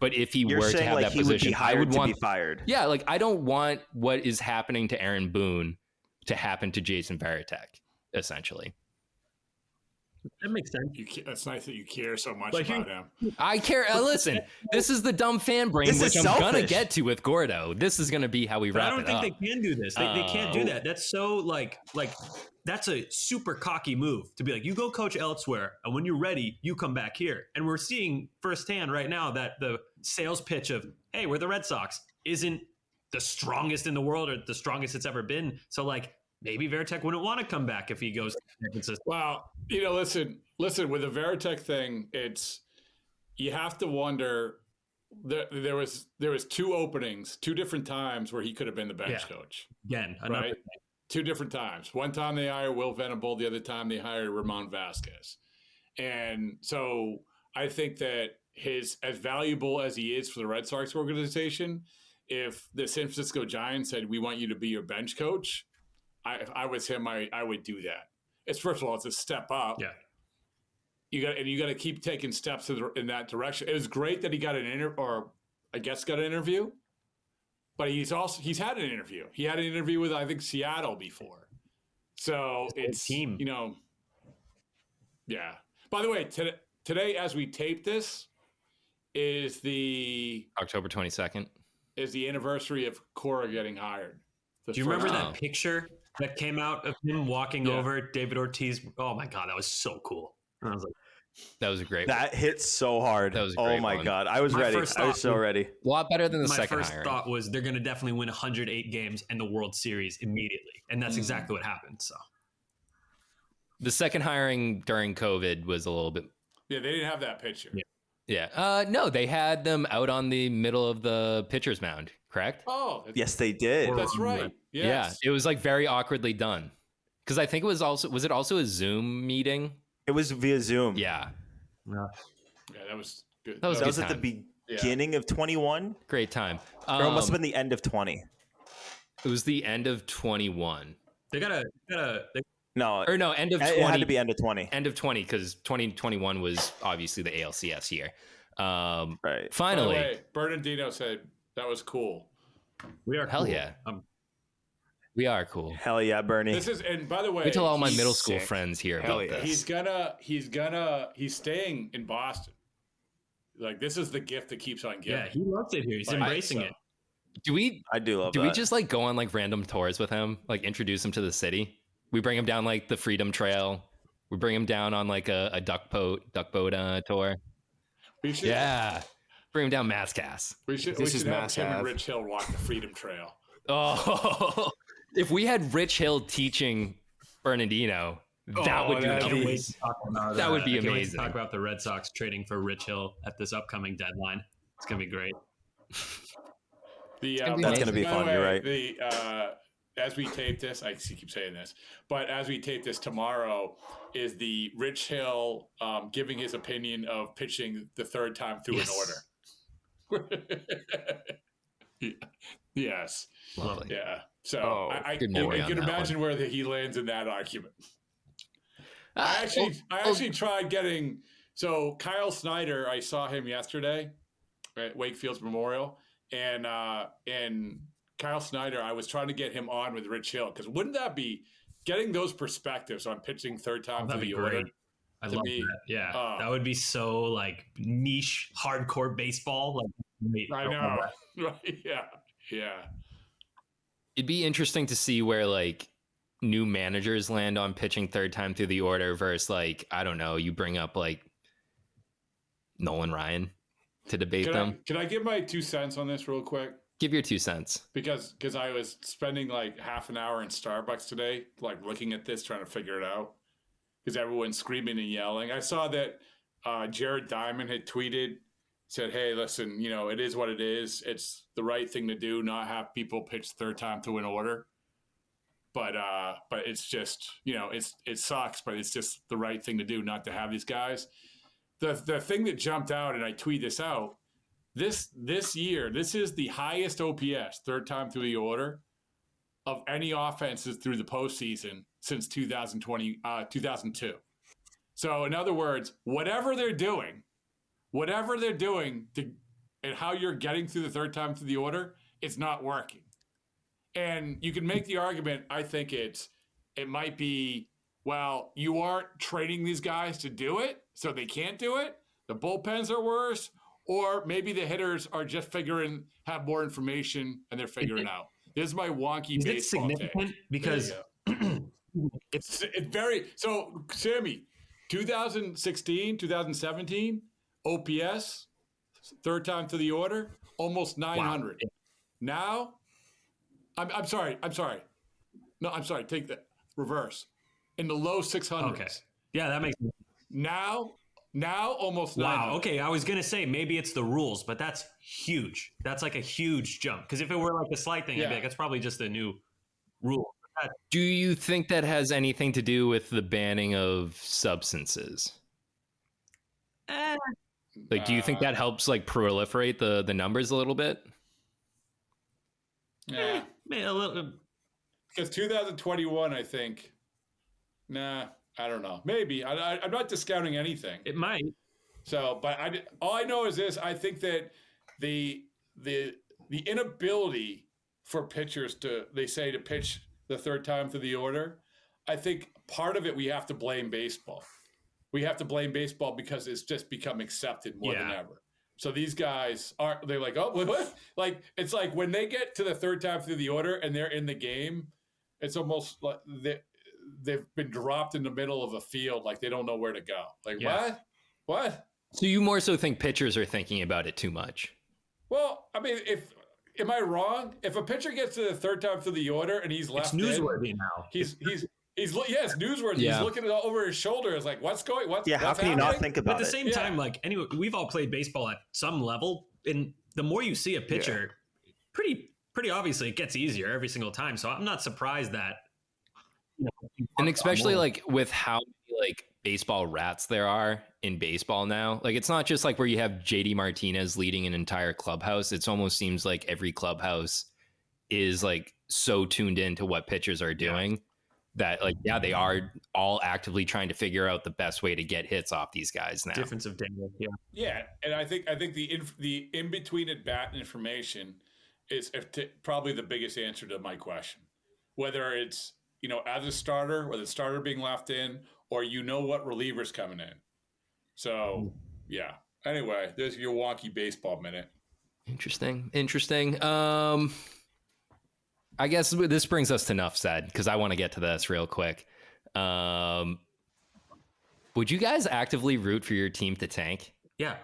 but if he You're were to have like that position, would I would to want be fired. yeah, like I don't want what is happening to Aaron Boone to happen to Jason Varitek, essentially. That makes sense. You ca- that's nice that you care so much Like, about you- him. I care. Uh, listen, this is the dumb fan brain, This which I'm gonna get to with Gordo. This is gonna be how we But wrap I don't think up. they can do this. They, they can't do Oh. that. That's so like like that's a super cocky move to be like you go coach elsewhere and when you're ready you come back here. And we're seeing firsthand right now that the sales pitch of hey we're the Red Sox isn't the strongest in the world or the strongest it's ever been. So like maybe Varitek wouldn't want to come back if he goes to San Francisco. Well, you know, listen, listen. With the Varitek thing, it's you have to wonder. There, there was there was two openings, two different times where he could have been the bench Yeah. coach. Again, another Right. Two different times. One time they hired Will Venable, the other time they hired Ramon Vazquez. And so I think that his as valuable as he is for the Red Sox organization, if the San Francisco Giants said we want you to be your bench coach, I if I was him, I, I would do that. It's first of all, it's a step up. Yeah. You got and you got to keep taking steps in, the, in that direction. It was great that he got an interview, or I guess got an interview, but he's also he's had an interview. He had an interview with I think Seattle before, So It's it's team. You know. Yeah. By the way, today, today as we tape this, is the October 22nd. is the anniversary of Cora getting hired. Do you remember Wow. that oh. picture that came out of him walking Yeah. over David Ortiz? Oh my god, that was so cool. I was like, That was a great That hit so hard. That was a oh my one. god, I was My ready. first I was thought so ready. A lot better than the my second first hiring. thought was they're going to definitely win 108 games and the World Series immediately, and that's Mm. exactly what happened. So The second hiring during COVID was a little bit. Yeah, they didn't have that picture. Yeah. Yeah. Uh, no, they had them out on the middle of the pitcher's mound, correct? Oh, Yes, they did. that's right. Yes. Yeah. It was like very awkwardly done. Because I think it was also, was it also a Zoom meeting? It was via Zoom. Yeah. Yeah, that was good. That was that good was at the time. beginning of 21, Great time. or it must have Um, been the end of 20. It was the end of 21. they got to, gotta, they, No, Or no, end of it 20. had to be end of 20. end of 20 because 2021 was obviously the ALCS year. Um, Right. By the finally, way, Bernardino said that was cool. we are Hell cool. yeah. Um, we are cool. Hell yeah, Bernie. This is, and by the way, Wait till all my he's- middle school sick. friends hear Hell about yeah. this. He's gonna, he's gonna, he's staying in Boston. Like this is the gift that keeps on giving. yeah, he loves it here. He's Like, embracing so- it. do we I do love do that. we just like go on like random tours with him? Like introduce him to the city? We bring him down like the Freedom Trail. We bring him down on like a, a duck boat duck boat uh, tour. We should, Yeah. Bring him down Masscast. we should, This we is should have Mass him and Rich Hill walk the Freedom Trail. Oh, if we had Rich Hill teaching Bernardino, that Oh, would be I amazing. to talk about, That would be I can't wait to amazing. talk about the Red Sox trading for Rich Hill at this upcoming deadline. It's gonna be great. The gonna uh, be That's gonna be by the fun, you're right. The uh, as we tape this, I keep saying this, but as we tape this tomorrow is the Rich Hill um, giving his opinion of pitching the third time through Yes. an order. Yeah. yes, Lovely. yeah. So Oh, I, I, good I, I can that imagine where the, he lands in that argument. Uh, I actually, oh, I oh, actually tried getting. So Kyle Snyder, I saw him yesterday at Wakefield's Memorial, and uh, and Kyle Snyder, I was trying to get him on with Rich Hill because wouldn't that be getting those perspectives on pitching third time Oh, through that'd be the order? Great. I to love me. that. Yeah, Uh, that would be so like niche, hardcore baseball. Like, great. I know, right? Yeah, yeah. It'd be interesting to see where like new managers land on pitching third time through the order versus like I don't know, you bring up like Nolan Ryan to debate Can I, them. can I give my two cents on this real quick? Give your two cents. because because I was spending like half an hour in Starbucks today, like looking at this, trying to figure it out. Because everyone's screaming and yelling. I saw that uh, Jared Diamond had tweeted, said, "Hey, listen, you know, it is what it is. It's the right thing to do. Not have people pitch third time to an order." But uh, but it's just you know it's it sucks, but it's just the right thing to do not to have these guys. The the thing that jumped out, and I tweet this out this this year, this is the highest OPS, third time through the order, of any offenses through the postseason since 2020, uh, 2002. So, in other words, whatever they're doing, whatever they're doing to, and how you're getting through the third time through the order, it's not working. And you can make the argument. I think it's it might be well, you aren't training these guys to do it, so they can't do it. The bullpens are worse, or maybe the hitters are just figuring have more information and they're figuring out. This is my wonky Is it baseball take. significant? Because It's, it's very so Sammy, 2016, 2017, OPS, third time to the order, almost 900. Now, I'm, I'm sorry, I'm sorry. No, I'm sorry, take that reverse. In the low 600s. okay, yeah, that makes sense. Now, now almost 900. Wow. Okay, I was gonna say maybe it's the rules, but that's huge. That's like a huge jump. Because if it were like a slight thing, I'd be like, that's probably just a new rule. Do you think that has anything to do with the banning of substances? eh, Like, do you think Uh, that helps like proliferate the the numbers a little bit? Yeah. eh, a little, Because 2021, I think, nah, I don't know. Maybe. I, I'm not discounting anything. it might. So, but I all I know is this: I think that the the the inability for pitchers to they say to pitch the third time through the order, I think part of it we have to blame baseball. We have to blame baseball because it's just become accepted more than ever. So these guys are they're like, oh, what, what? Like it's like when they get to the third time through the order and they're in the game, it's almost like they, they've been dropped in the middle of a field, like they don't know where to go. Like Yeah. what? What? So you more so think pitchers are thinking about it too much? Well, I mean, if am I wrong? If a pitcher gets to the third time through the order and he's It's left, in, newsworthy now. he's he's he's lo- yes, newsworthy. Yeah. He's looking over his shoulder. It's like, what's going? What's Yeah, how what's can you not happening? think But about at the it? same Yeah. time, like anyway, we've all played baseball at some level, and the more you see a pitcher, pretty pretty obviously it gets easier every single time. So I'm not surprised that. You know, and especially like with how many like baseball rats there are in baseball now like it's not just like where you have jd martinez leading an entire clubhouse it's almost seems like every clubhouse is like so tuned in to what pitchers are doing that like yeah they are all actively trying to figure out the best way to get hits off these guys now difference of dangle. Yeah, Yeah, and I think I think the inf- the in between at bat information is if t- probably the biggest answer to my question. Whether it's you know as a starter, whether the starter being left in, or you know what relievers coming in. So yeah. Anyway, there's your wonky baseball minute. Interesting. Interesting. Um, I guess this brings us to enough said because I want to get to this real quick. Um, would you guys actively root for your team to tank? yeah.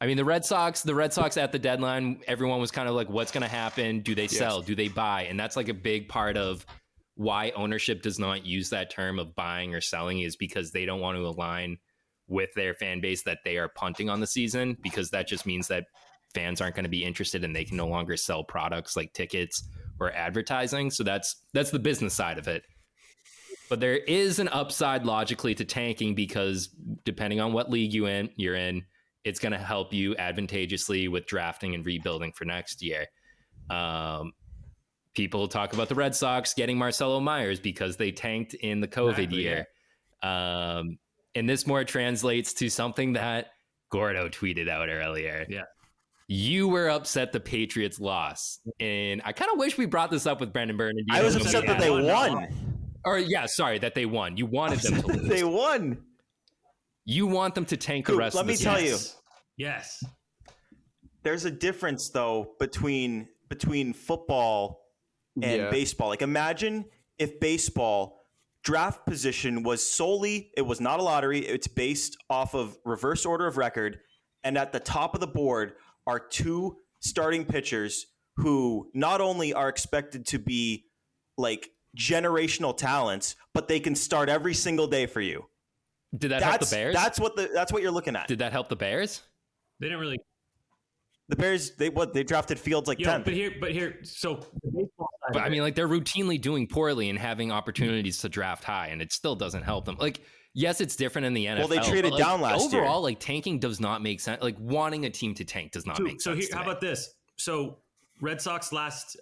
I mean, the Red Sox, the Red Sox at the deadline, everyone was kind of like, what's going to happen? Do they sell? Do they buy? And that's like a big part of why ownership does not use that term of buying or selling is because they don't want to align with their fan base that they are punting on the season because that just means that fans aren't going to be interested and they can no longer sell products like tickets or advertising. So that's that's the business side of it. But there is an upside logically to tanking because depending on what league you in you're in, it's going to help you advantageously with drafting and rebuilding for next year. Um, people talk about the Red Sox getting Marcelo Myers because they tanked in the COVID Exactly, year. Um, and this more translates to something that Gordo tweeted out earlier. Yeah. You were upset the Patriots lost. And I kind of wish we brought this up with Brandon Byrne. I was upset that they Yeah. won. Or, yeah, sorry, that they won. You wanted them to lose. they won. You want them to tank the rest let of the me tell you. Yes. There's a difference though between between football and Yeah. baseball. Like imagine if baseball draft position was solely it was not a lottery, it's based off of reverse order of record and at the top of the board are two starting pitchers who not only are expected to be like generational talents, but they can start every single day for you. Did that help the Bears? that's what the that's what you're looking at. Did that help the Bears? They didn't really. The Bears they what they drafted Fields like ten. but here, but here. So the baseball side But I mean, like they're routinely doing poorly and having opportunities to draft high, and it still doesn't help them. Like, yes, it's different in the NFL. Well, they traded like, down last year. Overall, like tanking does not make sense. Like wanting a team to tank does not so, make so sense. So here, how about this? So Red Sox last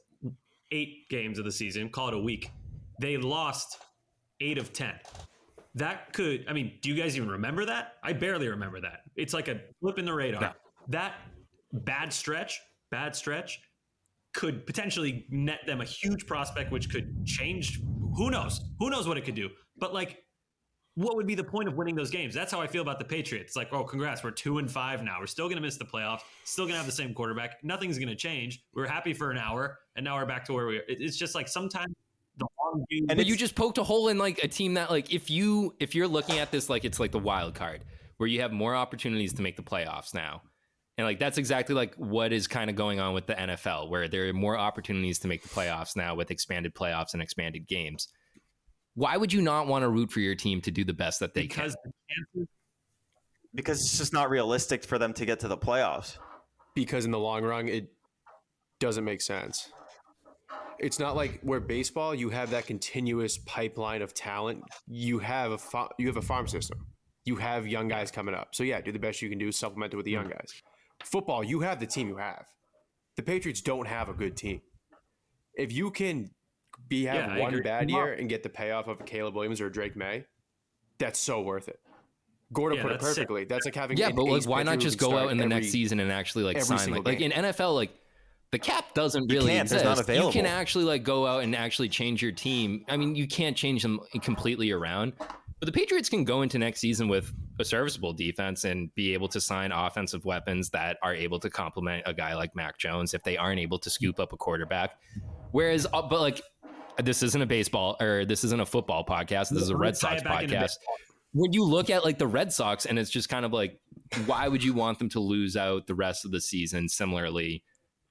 eight games of the season, call it a week, they lost eight of ten. That could, I mean, do you guys even remember that? I barely remember that. It's like a flip in the radar. No. That bad stretch, bad stretch, could potentially net them a huge prospect, which could change. Who knows? Who knows what it could do? But like, what would be the point of winning those games? That's how I feel about the Patriots. Like, oh, congrats, we're two and five now. We're still going to miss the playoffs. Still going to have the same quarterback. Nothing's going to change. We are happy for an hour, and now we're back to where we are. It's just like sometimes the long game. And you just poked a hole in like a team that like if you if you're looking at this like it's like the wild card where you have more opportunities to make the playoffs now. And like that's exactly like what is kind of going on with the NFL where there are more opportunities to make the playoffs now with expanded playoffs and expanded games. Why would you not want to root for your team to do the best that they because can? because it's just not realistic for them to get to the playoffs. because in the long run it doesn't make sense. It's not like where baseball you have that continuous pipeline of talent. You have a fa- you have a farm system. You have young guys coming up. So yeah, do the best you can do, supplement it with the young mm. guys. Football, you have the team you have. The Patriots don't have a good team. If you can be have Yeah, one bad year and get the payoff of a Caleb Williams or a Drake Maye, that's so worth it. Gordon Yeah, put it that's sick. perfectly. That's like having Yeah, an but like why not just go out in the next season and actually like sign like, like in. NFL like the cap doesn't You really can't, exist. there's not You can actually like go out and actually change your team. I mean, you can't change them completely around, but the Patriots can go into next season with a serviceable defense and be able to sign offensive weapons that are able to complement a guy like Mac Jones if they aren't able to scoop up a quarterback. Whereas, uh, but like, this isn't a baseball or this isn't a football podcast. This is a Red Sox it back into podcast. When you look at like the Red Sox, and it's just kind of like, why would you want them to lose out the rest of the season similarly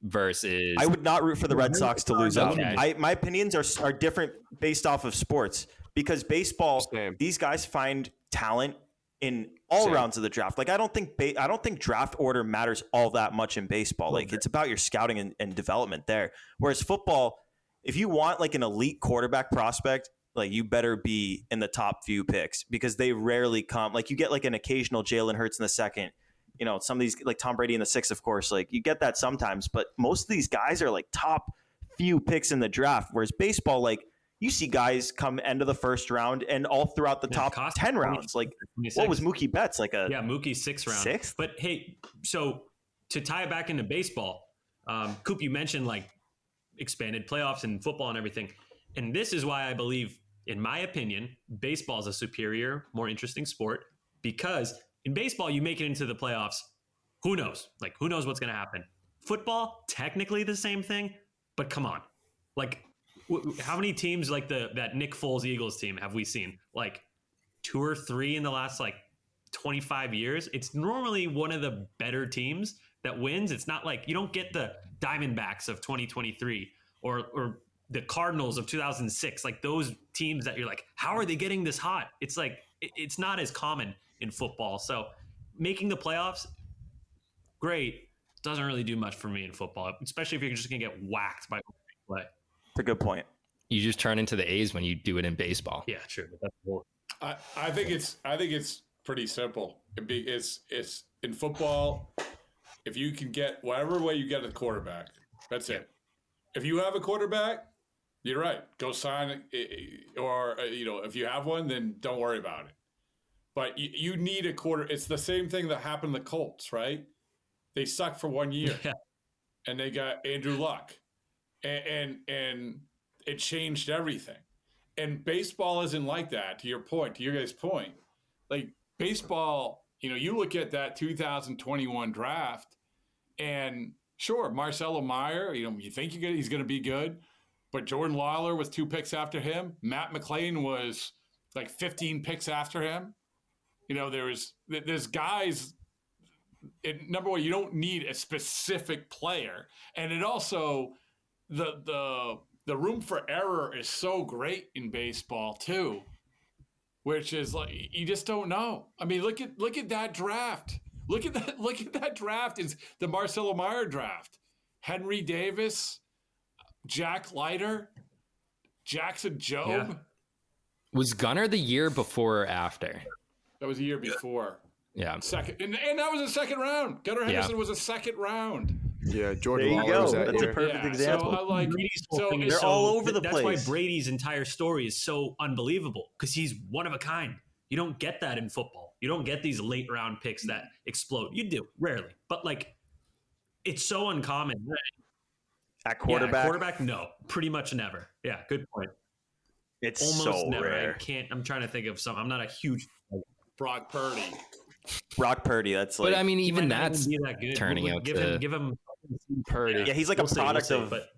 versus I would not root for the Red Sox to lose out. Okay. I, my opinions are are different based off of sports because baseball, Same. these guys find talent in all Same. rounds of the draft. Like I don't think ba- I don't think draft order matters all that much in baseball. Like it's about your scouting and, and development there. Whereas football, if you want like an elite quarterback prospect, like you better be in the top few picks because they rarely come. Like you get like an occasional Jalen Hurts in the second. You know, some of these like Tom Brady in the sixth, of course. Like you get that sometimes, but most of these guys are like top few picks in the draft. Whereas baseball, like you see guys come end of the first round and all throughout the Yeah, top ten rounds. Like what was Mookie Betts like a Yeah, Mookie six round. six? But hey, so to tie it back into baseball, um, Coop, you mentioned like expanded playoffs and football and everything, and this is why I believe, in my opinion, baseball is a superior, more interesting sport because in baseball you make it into the playoffs. Who knows? Like who knows what's going to happen? Football, technically the same thing, but come on, like. How many teams like the that Nick Foles Eagles team have we seen? Like two or three in the last like 25 years, it's normally one of the better teams that wins. It's not like you don't get the Diamondbacks of 2023 or or the Cardinals of 2006, like those teams that you're like, how are they getting this hot? It's like it- it's not as common in football. So making the playoffs, great, doesn't really do much for me in football, especially if you're just gonna get whacked by play. That's a good point. you just turn into the A's when you do it in baseball. Yeah, true. but That's more. I, I think it's I think it's pretty simple. It be, it's it's in football. If you can get whatever way you get a quarterback, that's it. If you have a quarterback, you're right. Go sign it, or uh, you know, if you have one, then don't worry about it. But you, you need a quarter. It's the same thing that happened to the Colts, right? They sucked for one year, Yeah. and they got Andrew Luck, and and, and it changed everything. And baseball isn't like that. To your point, to your guys' point, like baseball, you know, you look at that 2021 draft, and sure, Marcelo Mayer, you know, you think gonna, he's going to be good, but Jordan Lawlar was two picks after him. Matt McLain was like 15 picks after him. You know, there was there's guys. It, number one, you don't need a specific player, and it also the the the room for error is so great in baseball too, which is like you just don't know. I mean, look at look at that draft. Look at that. Look at that draft. Is the Marcelo Mayer draft? Henry Davis, Jack Leiter, Jackson Jobe. Yeah. Was Gunnar the year before or after? That was a year before. Yeah. Second, and, and that was a second round. Gunnar Yeah. Henderson was a second round. Yeah, Jordan There you Lawlar go. that That's a perfect Yeah, example. Uh, so I like. So They're so- all over the that's place. That's why Brady's entire story is so unbelievable because he's one of a kind. You don't get that in football. You don't get these late round picks that explode. You do rarely, but like it's so uncommon. At Yeah, quarterback, quarterback, no, pretty much never. Yeah, good point. it's Almost so never. rare. I can't. I'm trying to think of some. I'm not a huge. Brock Purdy. Brock Purdy, that's like But I mean, even might not that's be that good. turning We'll- out give to him. Give him. Purdy. yeah, he's like We'll a see, we'll product see, of but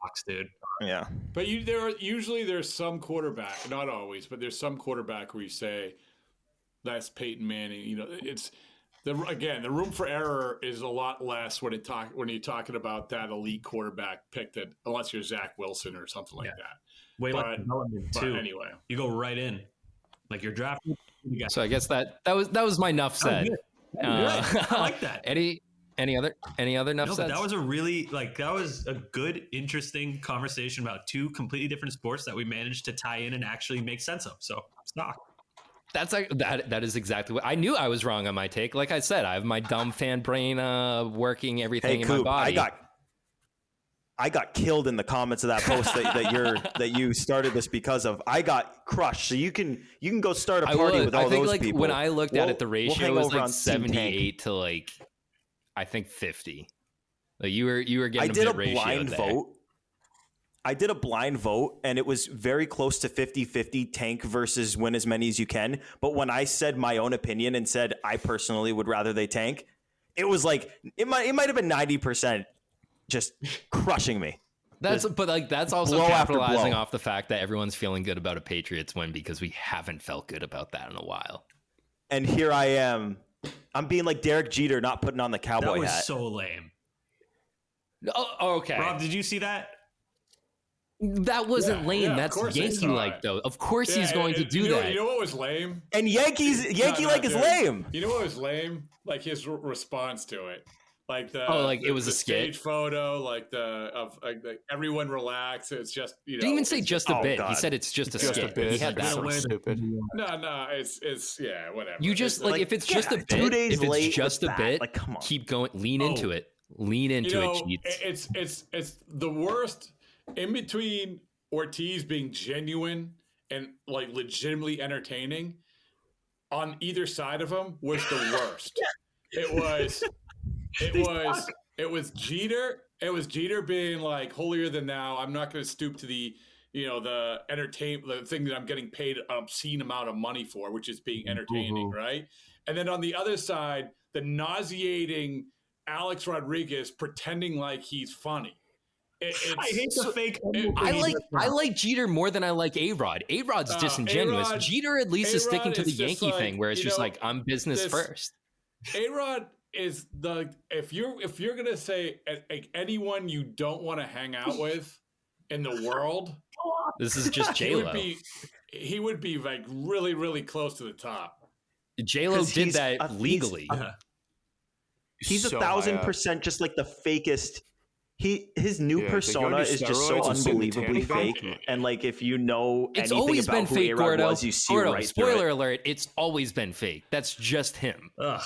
Fox, dude. yeah. But you there are, usually there's some quarterback, not always, but there's some quarterback where you say that's Peyton Manning. You know, it's the again the room for error is a lot less when it talk when you're talking about that elite quarterback pick that unless you're Zach Wilson or something like Yeah. that. Way less But- development too. anyway, You go right in, like you're drafting. You So I guess that that was that was my enough said. good. Uh, I like that. Any any other any other enough No, said? but that was a really like that was a good, interesting conversation about two completely different sports that we managed to tie in and actually make sense of. So stock. That's like that. That is exactly what I knew. I was wrong on my take. Like I said, I have my dumb fan brain uh, working everything Hey, in my Coop, body. I got I got killed in the comments of that post that, that you're that you started this because of. I got crushed. So you can you can go start a party would. with all I think those like people. when I looked at We'll- it, the we'll ratio hang was like on Team Tank. seventy-eight to like, I think fifty. Like you were you were I getting did a blind there. vote. I did a blind vote and it was very close to 50-50 tank versus win as many as you can. But when I said my own opinion and said I personally would rather they tank, it was like it might it might have been 90% just crushing me. That's but like that's also capitalizing off the fact that everyone's feeling good about a Patriots win because we haven't felt good about that in a while. And here I am. I'm being like Derek Jeter not putting on the cowboy hat. That cowboy was hat. so lame. Oh, oh, okay. Rob, did you see that? That wasn't Yeah, lame. yeah, That's course Yankee like though. Of course he's Yeah, going to do you know, that. You know what was lame? and Yankees Yankee No, no, like is lame. You know what was lame? Like his r- response to it. Like the Oh, like it was a skit? stage photo, like the of like the, everyone relax. It's just you know. Didn't even say just a Oh, bit. He said it's just a Just a bit. He had that. so one. stupid. No, no, it's it's yeah, whatever. You just like, like, if it's yeah, just a bit, two days if it's late just a that, bit, like, come on. keep going, lean Oh. into it, lean into you know, it, it's it's it's the worst in between Ortiz being genuine and like legitimately entertaining on either side of him was the worst. It was it was it was Jeter. It was Jeter being like holier than thou. I'm not going to stoop to the you know the entertain the thing that I'm getting paid an obscene amount of money for, which is being entertaining, right? And then on the other side, the nauseating Alex Rodriguez pretending like he's funny. It, I hate the fake. it- I like I like Jeter more than I like A Rod. A Rod's Uh, disingenuous. A-Rod- Jeter at least is sticking to the Yankee like, thing, where it's just know, like I'm business this- first. A Rod is the if you're if you're gonna say a- a- anyone you don't want to hang out with in the world, This is just he J Lo. be he would be like really really close to the top. J Lo 'Cause did that a- he's legally. a- He's So a thousand high up. percent just like the fakest. He his new Yeah, like, you wanna persona is just so steroids and sit in the unbelievably fake. bunk? And like if you know It's anything always about been who fake, A-Rod Gordo. was, you see Gordo, right spoiler it. alert, it's always been fake. That's just him. Ugh.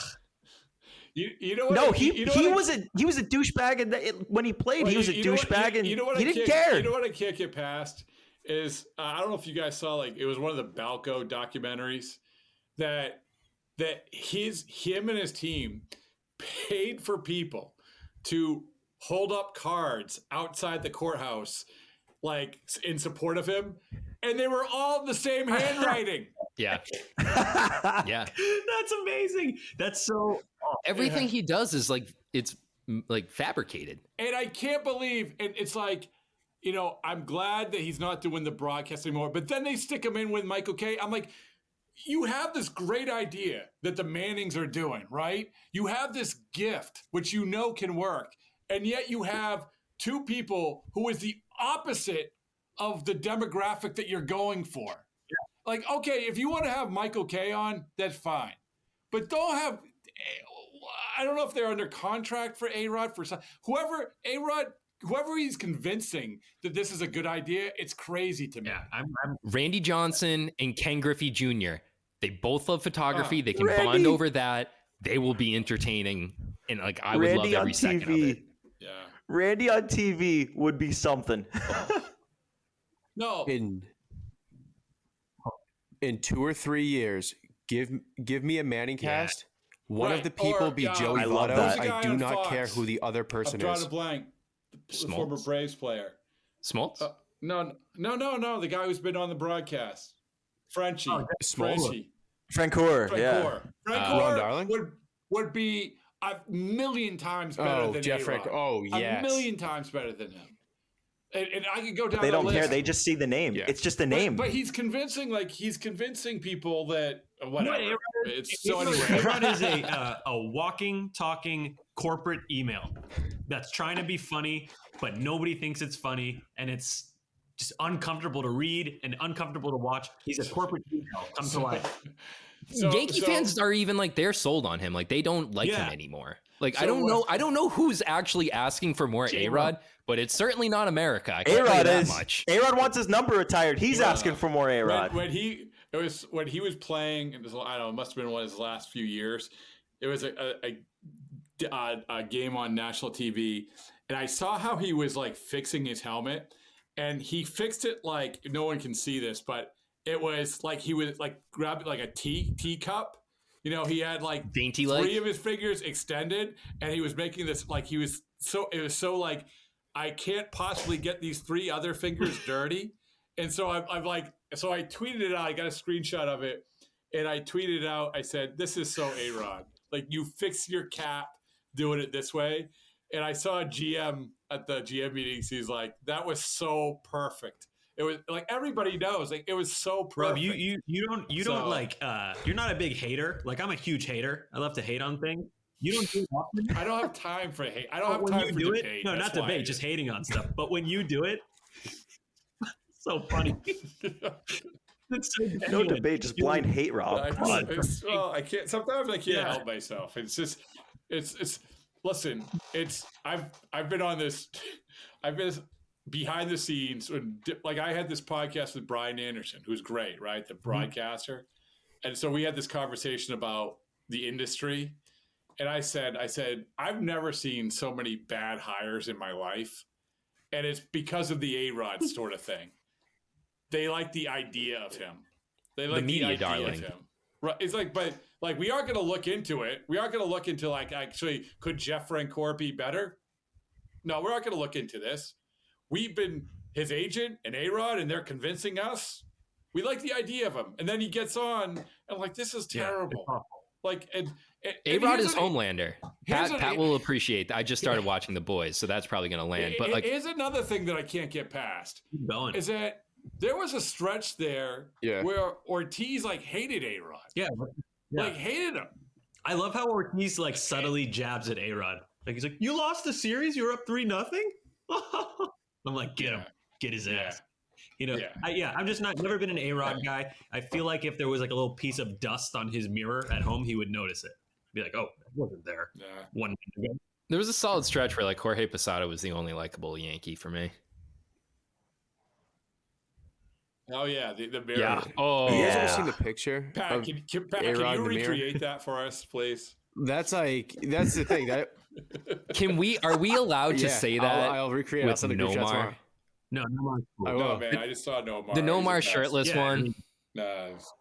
You you know what No, he you know he was a he was a douchebag, and it, when he played, Well, he was a you know what- douchebag, you- and you know what he I didn't can't- care. You know what I can't get past is uh, I don't know if you guys saw like it was one of the Balco documentaries that that his him and his team paid for people to hold up cards outside the courthouse like in support of him and they were all the same handwriting Yeah. yeah. That's amazing. That's so. Oh, Everything he does is like it's like fabricated. and I can't believe and it's like you know I'm glad that he's not doing the broadcast anymore but then they stick him in with Michael Kay. I'm like you have this great idea that the Mannings are doing right? You have this gift which you know can work and yet you have two people who is the opposite of the demographic that you're going for. Like okay if you want to have Michael Kay on that's fine but don't have I don't know if they're under contract for A Rod for some whoever A Rod whoever he's convincing that this is a good idea. It's crazy to me. Yeah, I'm, I'm Randy Johnson and Ken Griffey Jr. They both love photography. Uh, they can Randy- bond over that. They will be entertaining, and like I would Randy love every on second of TV, it. Yeah. Randy on TV would be something. No. in in two or three years, give give me a Manning Yeah. Cast. One Right, of the people or, be uh, Joey I love Votto. that. Who's the guy I do not Fox? care who the other I'm person drawing is. a blank. The Smoltz? former Braves player. Smoltz. Uh, no, no, no, no. The guy who's been on the broadcast. Frenchie. Oh, Smola. Frenchie. Francoeur, Frank yeah. Gore. Frank Uh, Ron Darling? would would be a million times better Oh, than Jeff A-Rod. Frank. Oh, A million times better than him. And, and I could go down. They don't care. They just see the name. Yeah. It's just the name. But, he's convincing, like he's convincing people that uh, whatever. It's so A-Rod- anyway. A-Rod is a uh, a walking, talking corporate email that's trying to be funny, but nobody thinks it's funny, and it's just uncomfortable to read and uncomfortable to watch. He's a corporate email come to life. So- Yankee so- fans are even like they're sold on him. Like they don't like Yeah. him anymore. Like I don't know. I don't know who's actually asking for more A J-Rod. Rod, but it's certainly not America. I can't A-Rod that is. much. A Rod wants his number retired. He's Yeah. asking for more A-Rod. when he it was when he was playing it was, i don't know it must have been one of his last few years it was a, a, a, a, a game on national tv and i saw how he was like fixing his helmet and he fixed it like no one can see this but it was like he was like grabbed like a tea teacup You know, he had like Dainty three like. of his fingers extended, and he was making this like he was so it was so like I can't possibly get these three other fingers dirty, and so I'm, I'm like so I tweeted it out. I got a screenshot of it, and I tweeted it out. I said, "This is so a Rod. Like you fix your cap doing it this way." And I saw a GM at the GM meetings. He's like, "That was so perfect." It was like everybody knows, like it was so perfect. Rob, you you you don't you don't like uh you're not a big hater. Like I'm a huge hater. I love to hate on things. You don't do it often. I don't have time for hate. I don't But have time you for do debate. it, no, That's not why debate, just hating on stuff. But when you do it, so funny. It's so No genuine. debate, just blind hate, Rob. I, Come on. it's- well, I can't. Sometimes I can't Yeah. help myself. It's just, it's, it's. Listen, it's. I've, I've been on this. I've been behind the scenes. When, like I had this podcast with Brian Anderson, who's great, right, the mm-hmm. broadcaster, and so we had this conversation about the industry, and I said, I said, I've never seen so many bad hires in my life, and it's because of the A Rod sort of thing. They like the idea of him. They like the, media idea darling. of him. Right. It's like, but like we are going to look into it. We are going to look into like actually, could Jeff Francoeur be better? No, we're not going to look into this. We've been his agent and A Rod, and they're convincing us. We like the idea of him, and then he gets on, and I'm like, this is terrible. awful. like, and A Rod is an- Homelander. Pat, an- Pat will appreciate that. I just started watching The Boys, so that's probably going to land. But like, here's another thing that I can't get past going. is that there was a stretch there Yeah. where Ortiz like hated A Rod, yeah, yeah. like hated him. I love how Ortiz like subtly jabs at A Rod. Like he's like, "You lost the series. You're up three nothing." I'm like, "Get him, get his Yeah. ass." You know, Yeah. I, yeah. I'm just not never been an A Rod guy. I feel like if there was like a little piece of dust on his mirror at home, he would notice it. Be like, "Oh, it wasn't there Yeah. one minute ago." there was a solid stretch where like Jorge Posada was the only likable Yankee for me. Oh yeah, the, the mirror. Yeah. Oh, You guys ever seen the picture? Pat, of- can, can, Pat, can you recreate that for us, please? that's like that's the thing. That Can we? Are we allowed to yeah, say I'll, that I'll recreate. with send a Nomar? No, no more. I No, man, I just saw Nomar. The Nomar shirtless Yeah, one. Nah, it's-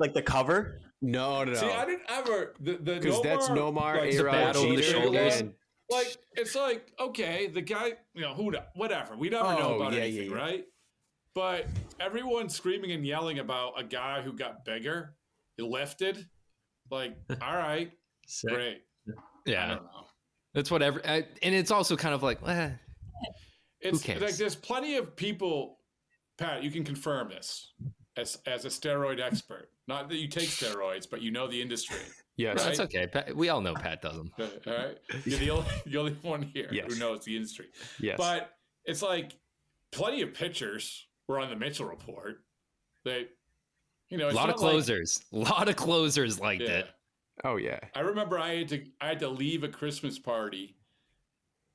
Like the cover? No, no, no. See, I didn't ever the the Because that's Nomar, like, A Rod, battle of the shoulders. and Like it's like okay, the guy, you know, who, kno- whatever. We never know Oh, about yeah, yeah, anything, yeah. right? But everyone screaming and yelling about a guy who got bigger, he lifted. Like, all right, Sick. great. I Yeah, don't know. that's whatever. I, and it's also kind of like, eh, It's cares? like there's plenty of people. Pat, you can confirm this as as a steroid expert. Not that you take steroids, but you know the industry. yes, that's okay. Pat, we all know Pat does them. All right, you're the only, you're the only one here Yes. who knows the industry. yes. But it's like plenty of pitchers were on the Mitchell report. That you know, A lot of not like- closers. A lot of closers liked yeah. it. oh yeah. I remember I had to I had to leave a Christmas party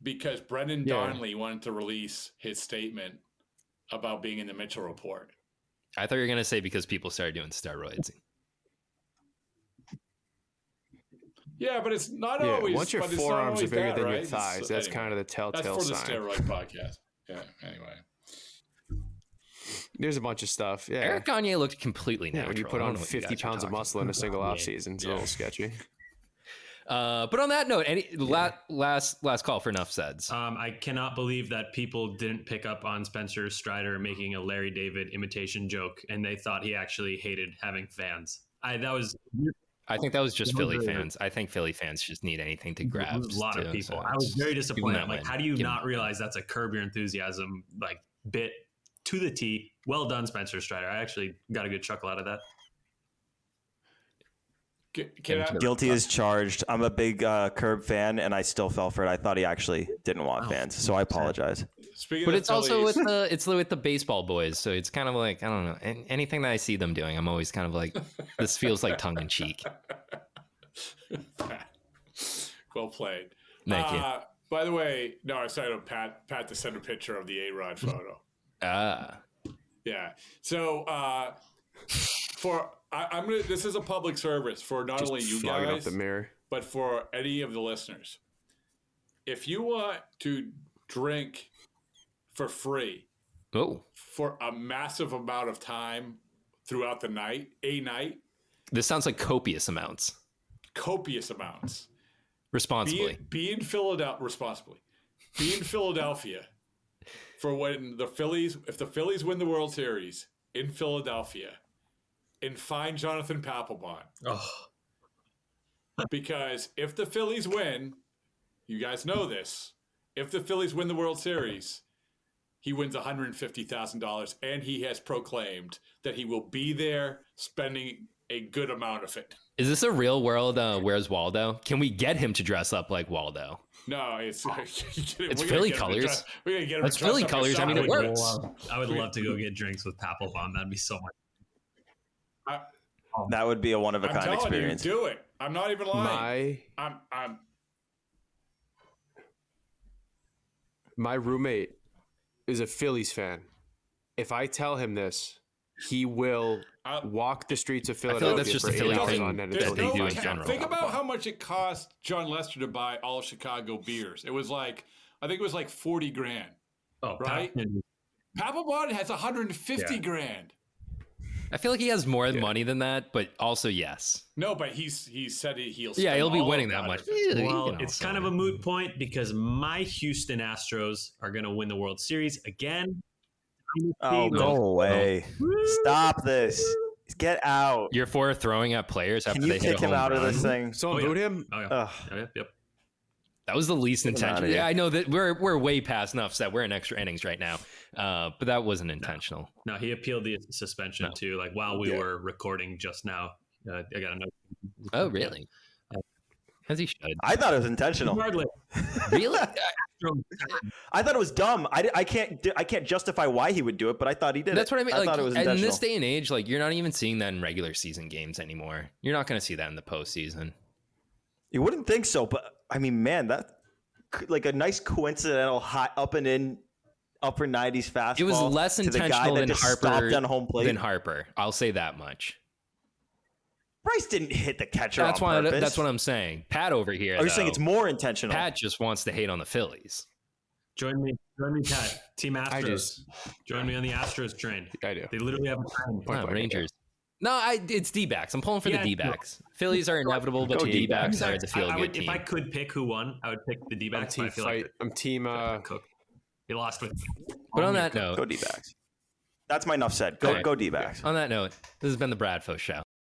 because Brendan Yeah. Donnelly wanted to release his statement about being in the Mitchell report. I thought you were gonna say because people started doing steroids. Yeah, but it's not Yeah, always. once your but it's not forearms are always bigger that, than right? your It's- thighs, that's anyway, kind of the telltale sign. that's telltale for the sign. steroid podcast. Yeah. Anyway, There's a bunch of stuff. Yeah. Eric Gagne looked completely yeah, natural. when you put on know what you 50 pounds of muscle in a single Yeah. off season, it's a little sketchy. Uh, but on that note, any la- last last call for enough said. Um, I cannot believe that people didn't pick up on Spencer Strider making a Larry David imitation joke, and they thought he actually hated having fans. I that was I think that was just Philly fans. I think Philly fans just need anything to grab. a lot of people. so I was very disappointed. I'm like, win. how do you Give not realize that's a curb your enthusiasm like bit to the T? Well done, Spencer Strider. I actually got a good chuckle out of that. Can, can I, Guilty as charged. I'm a big uh, Curb fan, and I still fell for it. I thought he actually didn't want Oh, fans, so I apologize. speaking But of it's also with the it's with the baseball boys, so it's kind of like I don't know. Anything that I see them doing, I'm always kind of like, this feels like tongue in cheek. well played. Thank you. Uh, By the way, no, I started Pat Pat to send a picture of the A Rod photo. Ah, Yeah. So uh, for I, I'm gonna. This is a public service for not Just only you guys, but for any of the listeners. If you want to drink for free oh, for a massive amount of time throughout the night, a night, This sounds like copious amounts. Copious amounts. Responsibly. Be, be in Philadelphia responsibly. Be in Philadelphia for when the Phillies, if the Phillies win the World Series in Philadelphia, and find Jonathan Papelbon. Oh, Because if the Phillies win, you guys know this. If the Phillies win the World Series, he wins $150,000 and he has proclaimed that he will be there spending a good amount of it. Is this a real world? Uh, Where's Waldo? Can we get him to dress up like Waldo? No, it's It's Philly colors. We're gonna get him That's to dress Philly colors. I mean, it works. I would love to go get drinks with Papelbon. That'd be so much. That would be a one of a I'm kind experience. you, do it. I'm not even lying. My I'm, I'm. my roommate is a Phillies fan. If I tell him this, he will Uh, walk the streets of feel like Philadelphia that's just for a Philly eight hours thing on end that until they he do in finds general. Think about how much it cost Jon Lester to buy all Chicago beers. It was like I think it was like forty grand. Oh, Right? Papelbon- Papelbon has 150 Yeah. grand. I feel like he has more money than that, but also yes. No, but he's he said he, he'll. Yeah, he'll be all winning that much. on Well, You know, it's so- kind of a moot point because my Houston Astros are going to win the World Series again. Oh, go away! Stop this! Get out! You're for throwing at players after Can you they hit kick a him home out of this thing? Someone Oh, boot yeah. him? Oh, yeah. Ugh. Oh, yep, yep. That was the least Get him outta intentional. Yeah, I know that we're we're way past enough that we're in extra innings right now, uh, but that wasn't intentional. No, he appealed the suspension No. too. Like while we Yeah. were recording just now, uh, I got a note. Oh, really? As he should. I thought it was intentional. Regardless, Really? I thought it was dumb. I, I can't I can't justify why he would do it, but I thought he did That's it. what I mean. I like, thought it was intentional. in this day and age, like you're not even seeing that in regular season games anymore. You're not going to see that in the postseason. You wouldn't think so, but I mean, man, that like a nice coincidental high up and in upper nineties fastball. It was less to the guy intentional that than just Harper stopped on home plate. than Harper. I'll say that much. Bryce didn't hit the catcher. That's on why. purpose. That's what I'm saying. Pat over here. Are you saying it's more intentional? Pat just wants to hate on the Phillies. join me, join me, Pat. Team Astros. Just- join me on the Astros train. I do. They literally have a train. Point Not. Rangers. No, I, it's D backs. I'm pulling for Yeah, the D backs. Phillies are inevitable, but Go the D backs are the feel I, I good would, team. If I could pick who won, I would pick the D I'm backs. But team I feel fight. like I'm team. Uh, Cook. He lost with. but on that note, Go note, D backs. That's my enough said. Go All right. go D backs. on that note, this has been the Bradfo Show.